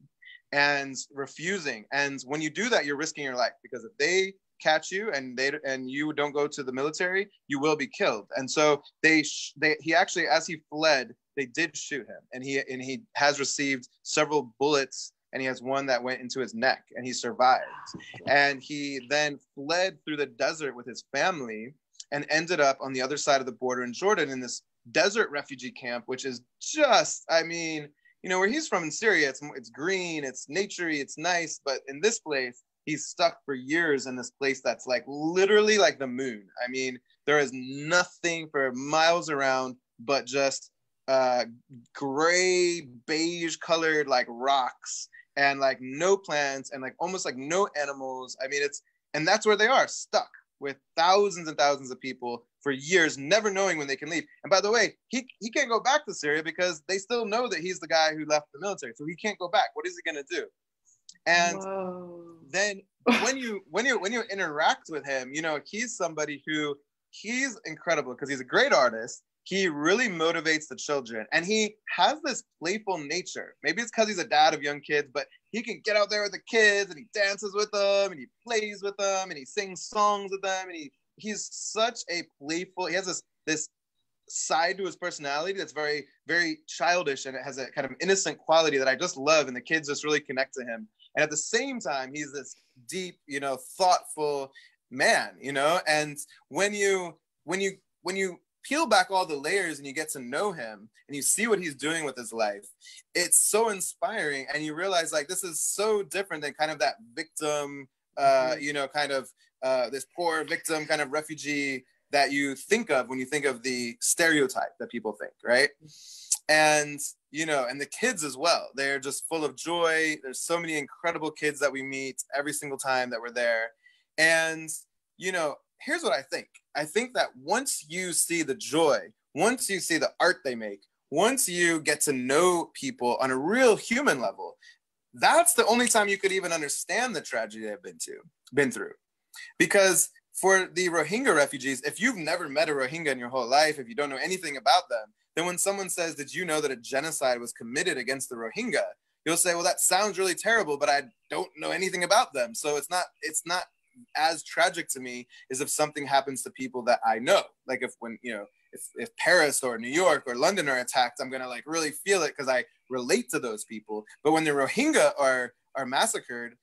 and refusing. And when you do that, you're risking your life because if they catch you and they and you don't go to the military, you will be killed. And so they they he actually as he fled, they did shoot him, and he and he has received several bullets. And he has one that went into his neck, and he survived. And he then fled through the desert with his family, and ended up on the other side of the border in Jordan in this desert refugee camp, which is just, I mean, you know, where he's from in Syria, it's it's green, it's naturey, it's nice, but in this place, he's stuck for years in this place that's like literally like the moon. I mean, there is nothing for miles around but just uh, gray, beige colored like rocks and like no plants and like almost like no animals. I mean, it's and that's where they are stuck with thousands and thousands of people for years, never knowing when they can leave. And by the way, he, he can't go back to Syria because they still know that he's the guy who left the military. So he can't go back. What is he gonna do? And Whoa. then when you *laughs* when you when you interact with him, you know, he's somebody who he's incredible because he's a great artist. He really motivates the children and he has this playful nature. Maybe it's because he's a dad of young kids, but he can get out there with the kids and he dances with them and he plays with them and he sings songs with them and he he's such a playful. He has this this side to his personality that's very very childish and it has a kind of innocent quality that I just love and the kids just really connect to him. And at the same time, he's this deep, you know, thoughtful man, you know. And when you when you when you peel back all the layers and you get to know him and you see what he's doing with his life, it's so inspiring. And you realize like this is so different than kind of that victim, uh, mm-hmm. you know, kind of uh, this poor victim kind of refugee that you think of when you think of the stereotype that people think, right? And you know, and the kids as well. They're just full of joy. There's so many incredible kids that we meet every single time that we're there. And you know, here's what I think. I think that once you see the joy, once you see the art they make, once you get to know people on a real human level, that's the only time you could even understand the tragedy they've been to, been through. Because for the Rohingya refugees, if you've never met a Rohingya in your whole life, if you don't know anything about them, then when someone says, Did you know that a genocide was committed against the Rohingya? You'll say, Well, that sounds really terrible, but I don't know anything about them. So it's not, it's not as tragic to me is if something happens to people that I know. Like if when, you know, if, if Paris or New York or London are attacked, I'm gonna like really feel it because I relate to those people. But when the Rohingya are are massacred,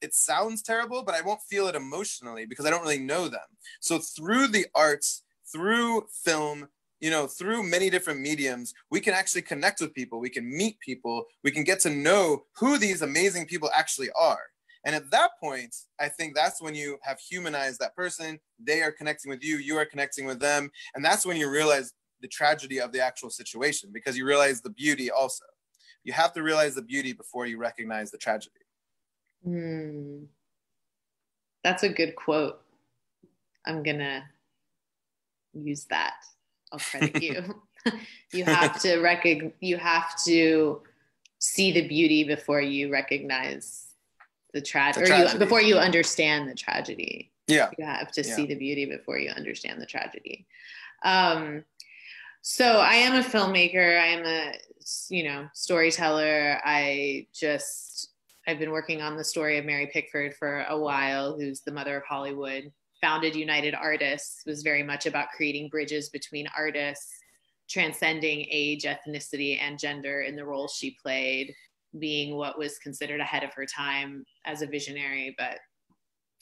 it sounds terrible, but I won't feel it emotionally because I don't really know them. So through the arts, through film, you know, through many different mediums, we can actually connect with people. We can meet people. We can get to know who these amazing people actually are. And at that point, I think that's when you have humanized that person. They are connecting with you, you are connecting with them. And that's when you realize the tragedy of the actual situation because you realize the beauty also. You have to realize the beauty before you recognize the tragedy. Hmm. That's a good quote. I'm going to use that. I'll credit you. *laughs* *laughs* you have to recognize, you have to see the beauty before you recognize the, tra- the tragedy, or you, before you understand the tragedy. Yeah, you have to yeah. see the beauty before you understand the tragedy. Um, so I am a filmmaker. I am a you know storyteller. I just I've been working on the story of Mary Pickford for a while, who's the mother of Hollywood. Founded United Artists was very much about creating bridges between artists, transcending age, ethnicity, and gender in the roles she played being what was considered ahead of her time as a visionary, but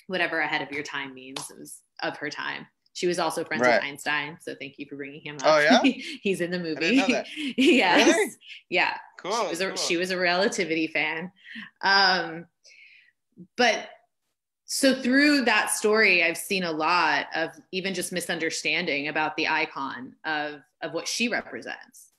whatever ahead of your time means, it was of her time. She was also friends right. with Einstein, so thank you for bringing him up. Oh yeah, *laughs* he's in the movie. *laughs* yes, really? yeah. Cool. She was a cool. she was a relativity fan, um, but so through that story, I've seen a lot of even just misunderstanding about the icon of of what she represents.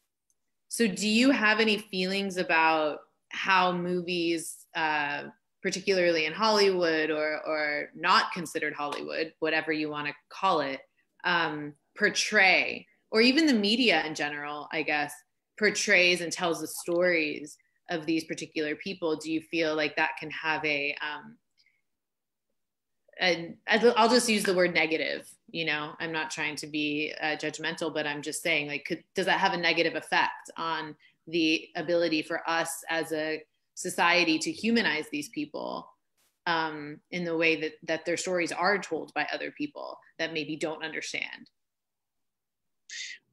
So, do you have any feelings about how movies, uh, particularly in Hollywood or, or not considered Hollywood, whatever you want to call it, um, portray, or even the media in general, I guess, portrays and tells the stories of these particular people. Do you feel like that can have a, um, and I'll just use the word negative. You know, I'm not trying to be uh, judgmental, but I'm just saying, like, could, does that have a negative effect on the ability for us as a society to humanize these people um, in the way that that their stories are told by other people that maybe don't understand.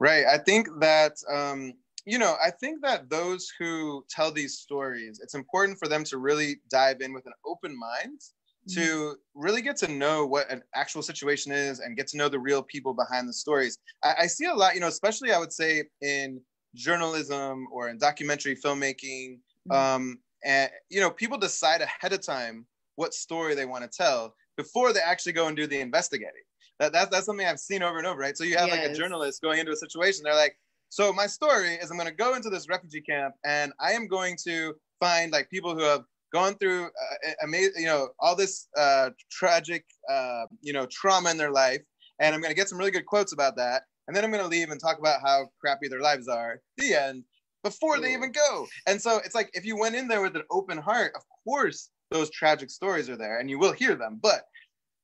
Right. I think that um, you know, I think that those who tell these stories, it's important for them to really dive in with an open mind to mm-hmm. really get to know what an actual situation is and get to know the real people behind the stories. I, I see a lot, you know, especially I would say in journalism or in documentary filmmaking mm-hmm. um, and you know people decide ahead of time what story they want to tell before they actually go and do the investigating that, that's, that's something i've seen over and over right so you have yes. like a journalist going into a situation they're like so my story is i'm going to go into this refugee camp and i am going to find like people who have gone through uh, amazing you know all this uh, tragic uh, you know trauma in their life and i'm going to get some really good quotes about that and then I'm gonna leave and talk about how crappy their lives are. The end. Before they even go. And so it's like if you went in there with an open heart, of course those tragic stories are there and you will hear them. But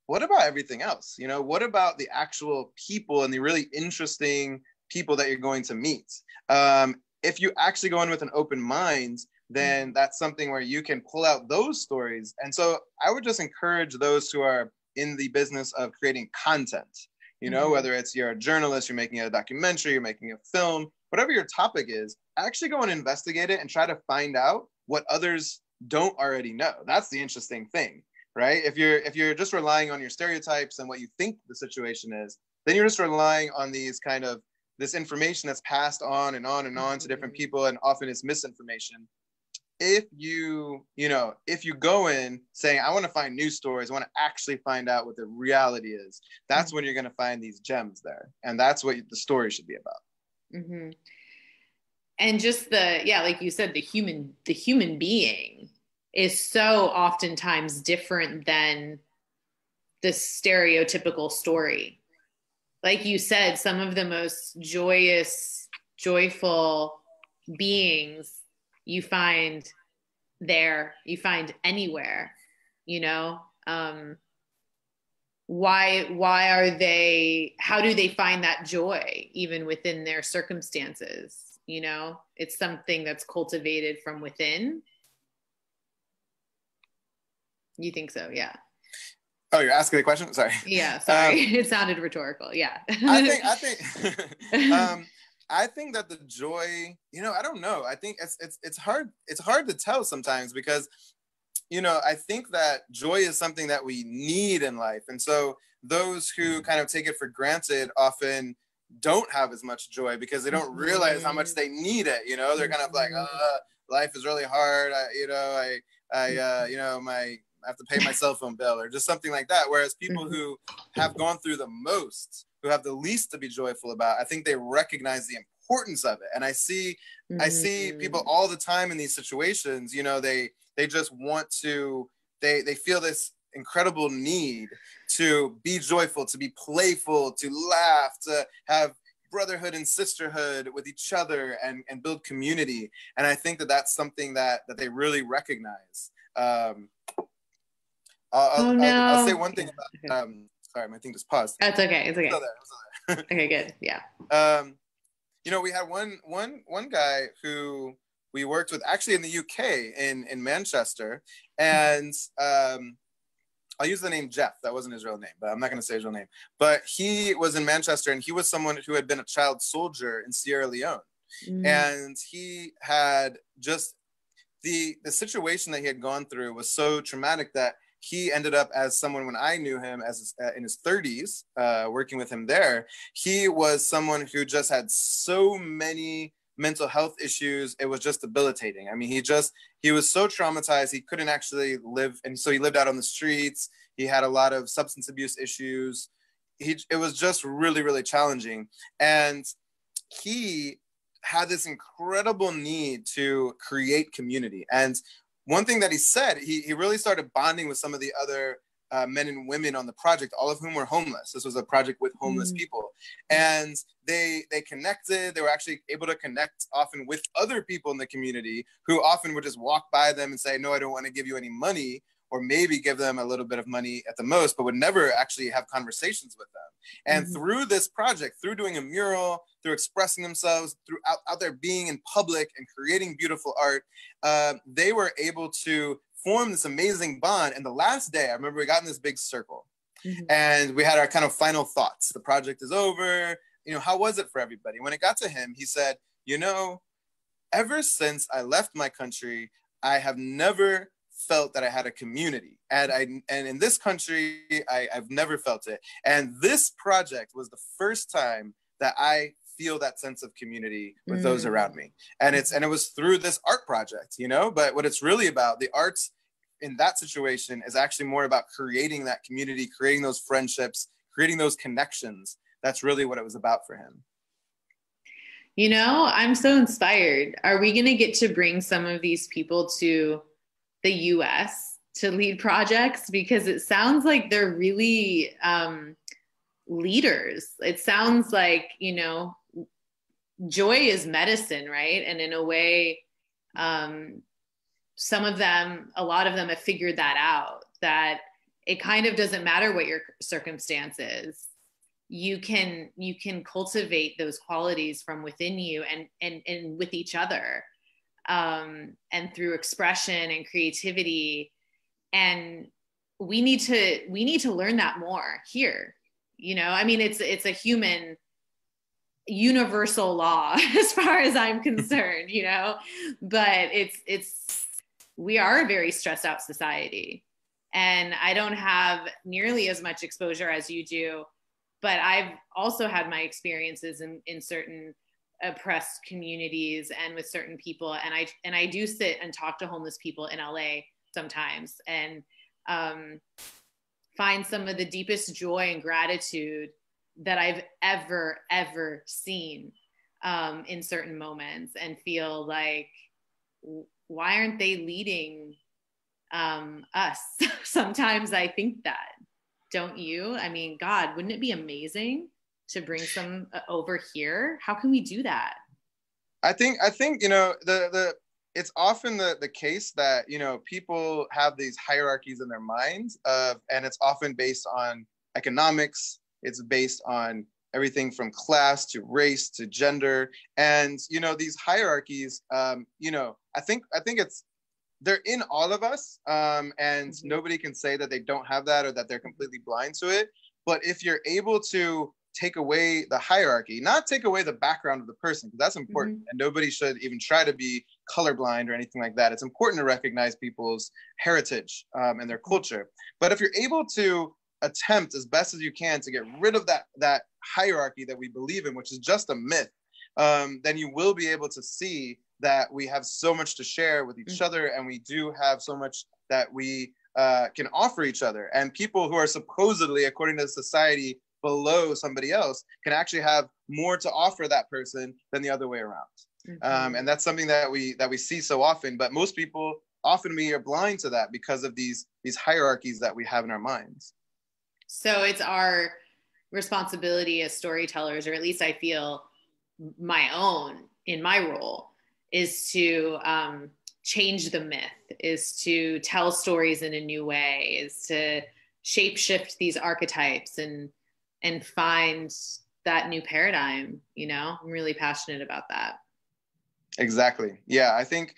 what about everything else? You know, what about the actual people and the really interesting people that you're going to meet? Um, if you actually go in with an open mind, then mm-hmm. that's something where you can pull out those stories. And so I would just encourage those who are in the business of creating content you know, mm-hmm. whether it's you're a journalist, you're making a documentary, you're making a film, whatever your topic is, actually go and investigate it and try to find out what others don't already know. That's the interesting thing, right? If you're if you're just relying on your stereotypes and what you think the situation is, then you're just relying on these kind of this information that's passed on and on and on to different mm-hmm. people and often it's misinformation if you you know if you go in saying i want to find news stories i want to actually find out what the reality is that's mm-hmm. when you're going to find these gems there and that's what the story should be about mm-hmm. and just the yeah like you said the human the human being is so oftentimes different than the stereotypical story like you said some of the most joyous joyful beings you find there you find anywhere you know? Um why why are they how do they find that joy even within their circumstances you know? It's something that's cultivated from within. You think so yeah. Oh you're asking the question? Sorry. Yeah sorry. Um, *laughs* it sounded rhetorical yeah. I think i think *laughs* um I think that the joy, you know, I don't know. I think it's it's it's hard it's hard to tell sometimes because you know, I think that joy is something that we need in life. And so those who kind of take it for granted often don't have as much joy because they don't realize how much they need it, you know? They're kind of like, uh, life is really hard. I, you know, I I uh, you know, my I have to pay my cell phone bill or just something like that. Whereas people mm-hmm. who have gone through the most who have the least to be joyful about i think they recognize the importance of it and i see mm-hmm. i see people mm-hmm. all the time in these situations you know they they just want to they they feel this incredible need to be joyful to be playful to laugh to have brotherhood and sisterhood with each other and, and build community and i think that that's something that that they really recognize um, I'll, oh, I'll, no. I'll, I'll say one thing about um, Sorry, my thing just paused. That's okay. It's okay. *laughs* okay, good. Yeah. Um, you know, we had one one one guy who we worked with actually in the UK in in Manchester, and um, I'll use the name Jeff. That wasn't his real name, but I'm not going to say his real name. But he was in Manchester, and he was someone who had been a child soldier in Sierra Leone, mm. and he had just the the situation that he had gone through was so traumatic that he ended up as someone when I knew him as uh, in his 30s, uh, working with him there. He was someone who just had so many mental health issues. It was just debilitating. I mean, he just he was so traumatized he couldn't actually live, and so he lived out on the streets. He had a lot of substance abuse issues. He it was just really really challenging, and he had this incredible need to create community and one thing that he said, he, he really started bonding with some of the other uh, men and women on the project, all of whom were homeless. This was a project with homeless mm. people, and they they connected. They were actually able to connect often with other people in the community who often would just walk by them and say, "No, I don't want to give you any money," or maybe give them a little bit of money at the most, but would never actually have conversations with them. And mm-hmm. through this project, through doing a mural, through expressing themselves, through out, out there being in public and creating beautiful art, uh, they were able to form this amazing bond. And the last day, I remember we got in this big circle mm-hmm. and we had our kind of final thoughts. The project is over. You know, how was it for everybody? When it got to him, he said, You know, ever since I left my country, I have never felt that I had a community. And I and in this country, I, I've never felt it. And this project was the first time that I feel that sense of community with mm. those around me. And it's and it was through this art project, you know. But what it's really about, the arts in that situation is actually more about creating that community, creating those friendships, creating those connections. That's really what it was about for him. You know, I'm so inspired. Are we going to get to bring some of these people to the US to lead projects because it sounds like they're really um, leaders. It sounds like, you know, joy is medicine, right? And in a way, um, some of them, a lot of them have figured that out that it kind of doesn't matter what your circumstances you can you can cultivate those qualities from within you and and and with each other um, and through expression and creativity. And we need to we need to learn that more here. You know i mean it's it's a human universal law *laughs* as far as i'm concerned you know but it's it's we are a very stressed out society. And i don't have nearly as much exposure as you do but i've also had my experiences in in certain oppressed communities and with certain people. And i and i do sit and talk to homeless people in la sometimes and um, find some of the deepest joy and gratitude that i've ever ever seen um, in certain moments and feel like why aren't they leading um, us? *laughs* Sometimes i think that don't you? I mean god wouldn't it be amazing to bring some uh, over here? How can we do that? I think i think you know the the it's often the the case that you know people have these hierarchies in their minds of and it's often based on economics. It's based on everything from class to race to gender. And you know these hierarchies um you know i think i think it's they're in all of us um and mm-hmm. nobody can say that they don't have that or that they're completely blind to it. But if you're able to take away the hierarchy, not take away the background of the person, because that's important. Mm-hmm. And nobody should even try to be colorblind or anything like that. It's important to recognize people's heritage um, and their culture. But if you're able to attempt as best as you can to get rid of that that hierarchy that we believe in, which is just a myth, um, then you will be able to see that we have so much to share with each mm-hmm. other, and we do have so much that we uh, can offer each other. And people who are supposedly, according to society, below somebody else can actually have more to offer that person than the other way around. Mm-hmm. Um, and that's something that we that we see so often. But most people often we are blind to that because of these these hierarchies that we have in our minds. So it's our responsibility as storytellers, or at least I feel my own in my role, is to um, change the myth, is to tell stories in a new way, is to shapeshift these archetypes and and find that new paradigm you know? I'm really passionate about that. Exactly. Yeah i think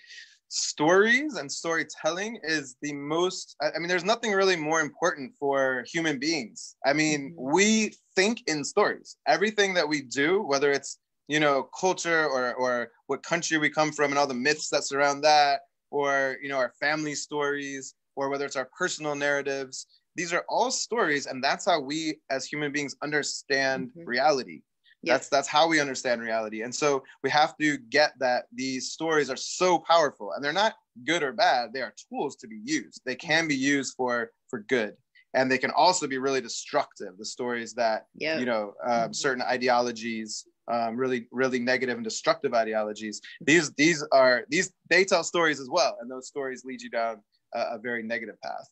stories and storytelling is the most i mean there's nothing really more important for human beings. I mean mm-hmm. we think in stories. Everything that we do whether it's you know culture or or what country we come from and all the myths that surround that or you know our family stories or whether it's our personal narratives these are all stories and that's how we as human beings understand mm-hmm. reality. That's that's how we understand reality. And so we have to get that these stories are so powerful and they're not good or bad they are tools to be used. They can be used for for good and they can also be really destructive the stories that yep. you know um, mm-hmm. certain ideologies um, really really negative and destructive ideologies. These these are these they tell stories as well and those stories lead you down a, a very negative path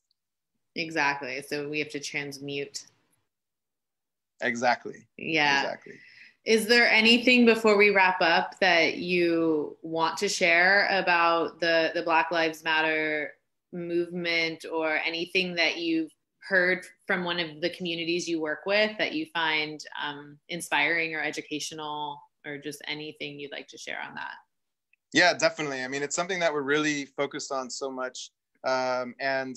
Exactly. So we have to transmute. Exactly. Yeah. Exactly. Is there anything before we wrap up that you want to share about the the Black Lives Matter movement or anything that you've heard from one of the communities you work with that you find um, inspiring or educational or just anything you'd like to share on that? Yeah, definitely. I mean, it's something that we're really focused on so much. Um, and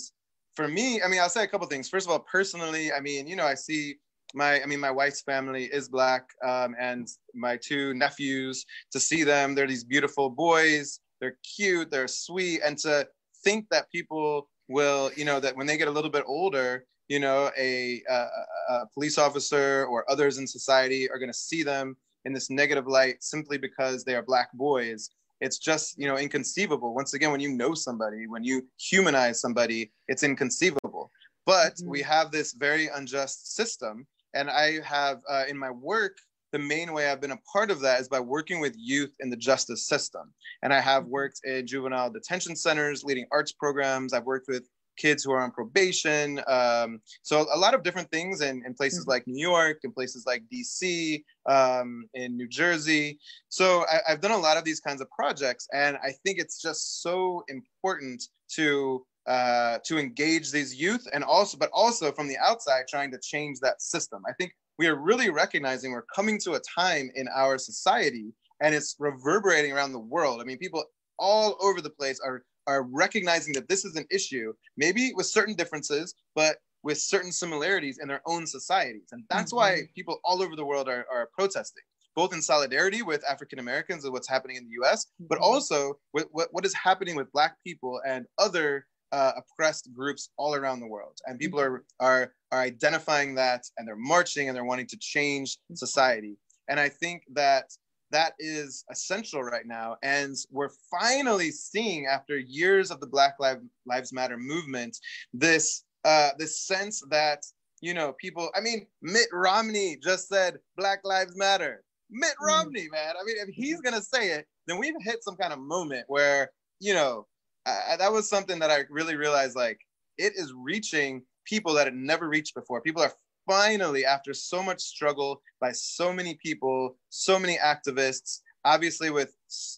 for me, I mean, I'll say a couple things. First of all, personally, I mean, you know, I see my, I mean, my wife's family is black, um, and my two nephews. To see them, they're these beautiful boys. They're cute. They're sweet, and to think that people will, you know, that when they get a little bit older, you know, a, a, a police officer or others in society are going to see them in this negative light simply because they are black boys it's just you know inconceivable once again when you know somebody when you humanize somebody it's inconceivable but mm-hmm. we have this very unjust system and i have uh, in my work the main way i've been a part of that is by working with youth in the justice system and i have mm-hmm. worked in juvenile detention centers leading arts programs i've worked with kids who are on probation. Um, so a lot of different things in, in places mm-hmm. like New York, in places like DC, um, in New Jersey. So I, have done a lot of these kinds of projects, and I think it's just so important to uh, to engage these youth, and also, but also from the outside, trying to change that system. I think we are really recognizing we're coming to a time in our society, and it's reverberating around the world. I mean, people all over the place are are recognizing that this is an issue, maybe with certain differences, but with certain similarities in their own societies. And that's mm-hmm. why people all over the world are, are protesting, both in solidarity with African Americans and what's happening in the US, mm-hmm. but also with what, what is happening with Black people and other uh, oppressed groups all around the world. And people mm-hmm. are, are, are identifying that and they're marching and they're wanting to change mm-hmm. society. And I think that that is essential right now. And we're finally seeing, after years of the Black Lives Matter movement, this uh, this sense that you know people. I mean, Mitt Romney just said Black Lives Matter. Mitt mm. Romney, man. I mean, if he's gonna say it, then we've hit some kind of moment where you know I, that was something that I really realized. Like, it is reaching people that had never reached before. People are finally, after so much struggle by so many people, so many activists, obviously with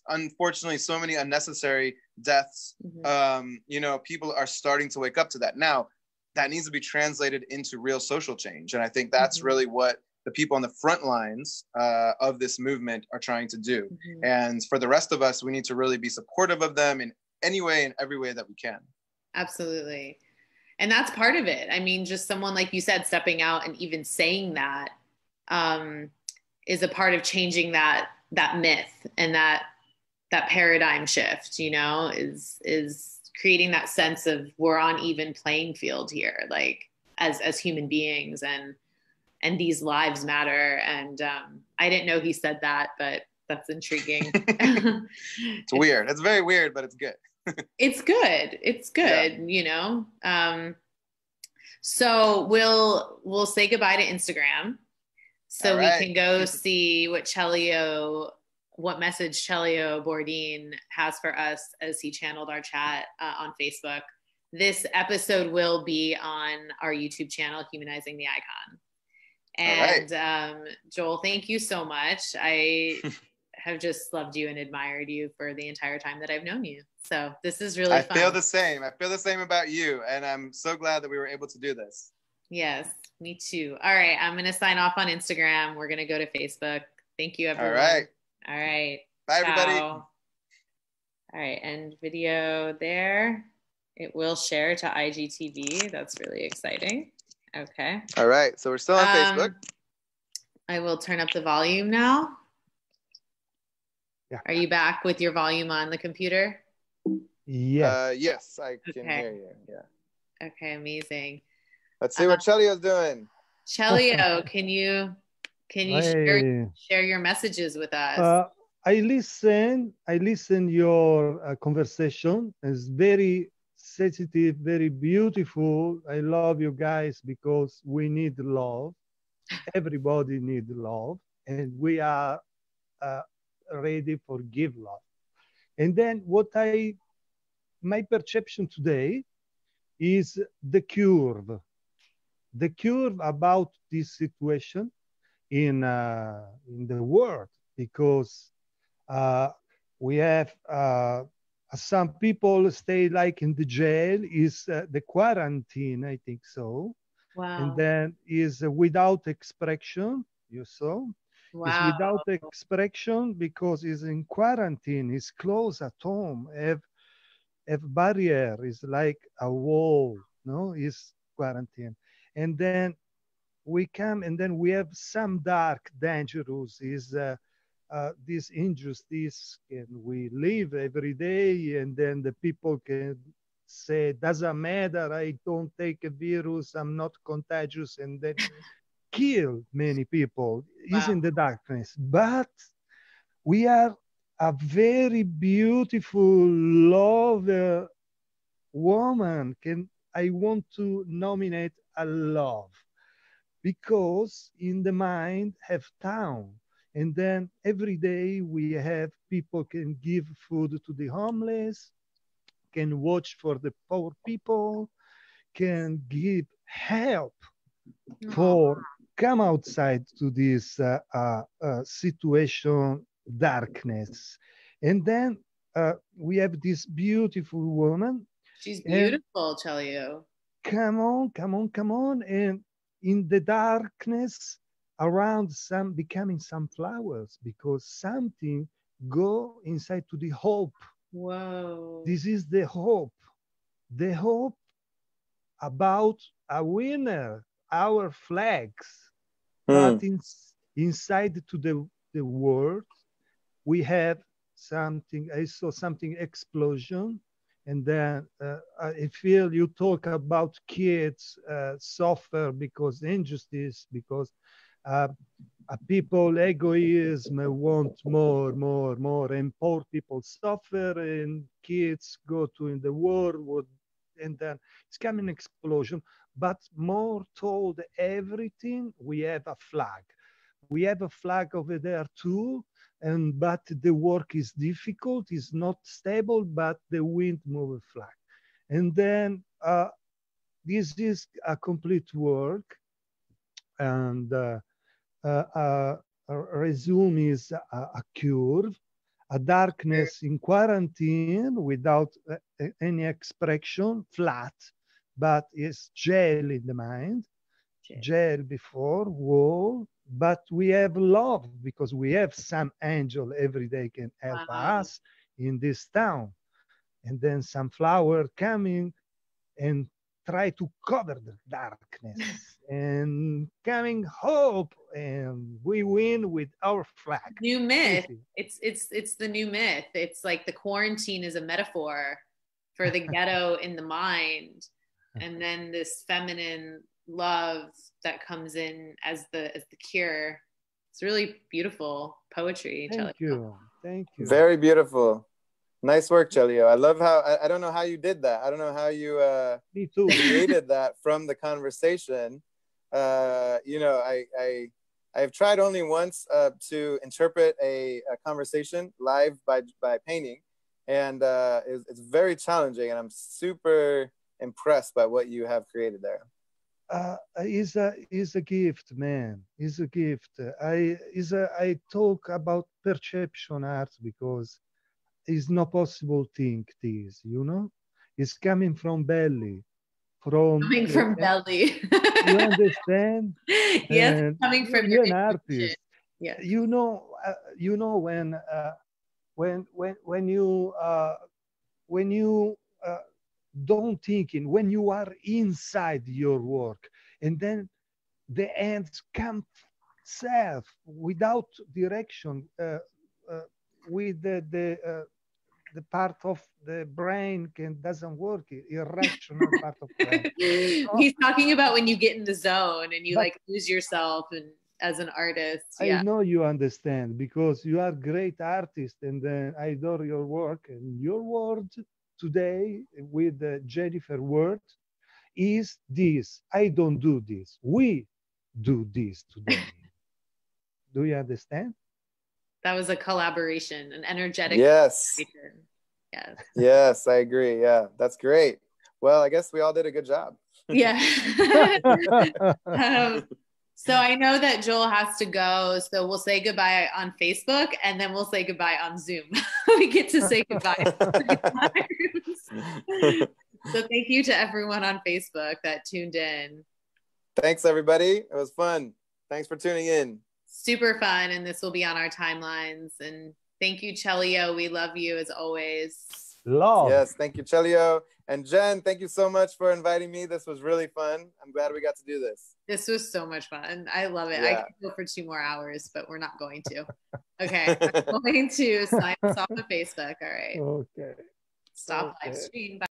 unfortunately so many unnecessary deaths, mm-hmm. um, you know, people are starting to wake up to that. Now, that needs to be translated into real social change. And I think that's mm-hmm. really what the people on the front lines uh, of this movement are trying to do. Mm-hmm. And for the rest of us, we need to really be supportive of them in any way, in every way that we can. Absolutely and that's part of it. I mean just someone like you said stepping out and even saying that um, is a part of changing that that myth and that that paradigm shift you know is is creating that sense of we're on even playing field here like as as human beings and and these lives matter. And um, i didn't know he said that but that's intriguing. *laughs* It's weird. It's very weird but it's good it's good. It's good, yeah. you know. Um, so we'll we'll say goodbye to Instagram, so right. we can go see what Chelio, what message Chelio Bordin has for us as he channeled our chat uh, on Facebook. This episode will be on our YouTube channel, Humanizing the Icon. And right. um, Joel, thank you so much. I *laughs* have just loved you and admired you for the entire time that I've known you. So this is really I fun. feel the same. I feel the same about you. And I'm so glad that we were able to do this. Yes, me too. All right. I'm going to sign off on Instagram. We're going to go to Facebook. Thank you, everyone. All right. All right. Bye, Ciao. everybody. All right. End video there. It will share to IGTV. That's really exciting. Okay. All right. So we're still on um, Facebook. I will turn up the volume now. Yeah. Are you back with your volume on the computer? Yes. Uh, yes, I can okay. hear you. Yeah. Okay, amazing. Let's see uh, what Chelio's doing. Chelio, *laughs* can you can you share, share your messages with us? Uh, I listen. I listen your uh, conversation. It's very sensitive, very beautiful. I love you guys because we need love. *laughs* Everybody need love, and we are uh, ready for give love. And then what I, my perception today is the curve, the curve about this situation in, uh, in the world, because uh, we have uh, some people stay like in the jail is uh, the quarantine, I think so. Wow. And then is without expression, you saw. Wow. without expression because he's in quarantine, he's close at home, have, have barrier, is like a wall, no, is quarantine. And then we come and then we have some dark, dangerous, is uh, uh, this injustice and we live every day? And then the people can say doesn't matter. I don't take a virus. I'm not contagious. And then kill many people wow. is in the darkness but we are a very beautiful love woman can i want to nominate a love because in the mind have town and then every day we have people can give food to the homeless can watch for the poor people can give help for come outside to this uh, uh, uh, situation darkness. And then uh, we have this beautiful woman. She's beautiful tell you. Come on come on come on. And in the darkness around some becoming some flowers because something go inside to the hope. Whoa. This is the hope. The hope about a winner our flags but hmm. in, inside to the, the world, we have something, I saw something explosion. And then uh, I feel you talk about kids uh, suffer because injustice, because uh, uh, people egoism want more, more, more, and poor people suffer, and kids go to in the war, and then it's coming explosion. But more told everything, we have a flag. We have a flag over there too, and but the work is difficult, is not stable, but the wind move a flag. And then uh, this is a complete work, and uh, uh, resume is a, a curve, a darkness in quarantine without uh, any expression, flat, but it's gel in the mind, gel, gel before, wall, but we have love because we have some angel every day can help wow. us in this town. And then some flower coming and try to cover the darkness. *laughs* And coming hope and we win with our flag. New myth. It's it's it's the new myth. It's like the quarantine is a metaphor for the *laughs* ghetto in the mind and then this feminine love that comes in as the as the cure it's really beautiful poetry thank you thank you very beautiful Nice work, Celio. I love how I, I, don't know how you did that. I don't know how you uh, Me too. created that from the conversation. Uh, you know, I I I've tried only once uh, to interpret a, a, conversation live by by painting, and uh, it's, it's very challenging. And I'm super impressed by what you have created there. Uh, is a is a gift, man. Is a gift. I is a I talk about perception art because it's no possible thing this you know it's coming from belly from coming from uh, *laughs* belly you understand *laughs* yes and coming from you're an artist yeah you know uh, you know when uh, when when when you uh, when you uh, don't thinking when you are inside your work and then the ends come self without direction uh, uh, with the, the uh, the part of the brain can doesn't work irrational *laughs* part of brain he's talking about when you get in the zone and you but, like lose yourself and as an artist yeah. i know you understand because you are great artist and then i adore your work and your word today with uh, jennifer word is this i don't do this we do this today *laughs* do you understand that was a collaboration, an energetic. Yes. Yes. Yes, I agree. Yeah, that's great. Well, I guess we all did a good job. Yeah. *laughs* *laughs* um, so I know that Joel has to go. So we'll say goodbye on Facebook and then we'll say goodbye on Zoom. *laughs* we get to say goodbye. *laughs* so thank you to everyone on Facebook that tuned in. Thanks, everybody. It was fun. Thanks for tuning in super fun and this will be on our timelines and thank you Celio we love you as always love. Yes thank you Celio and Jen thank you so much for inviting me. This was really fun. I'm glad we got to do this. This was so much fun. I love it. Yeah. I could go for two more hours but we're not going to. *laughs* Okay I'm going to sign us off on Facebook. All right. Okay. Stop okay. live stream bye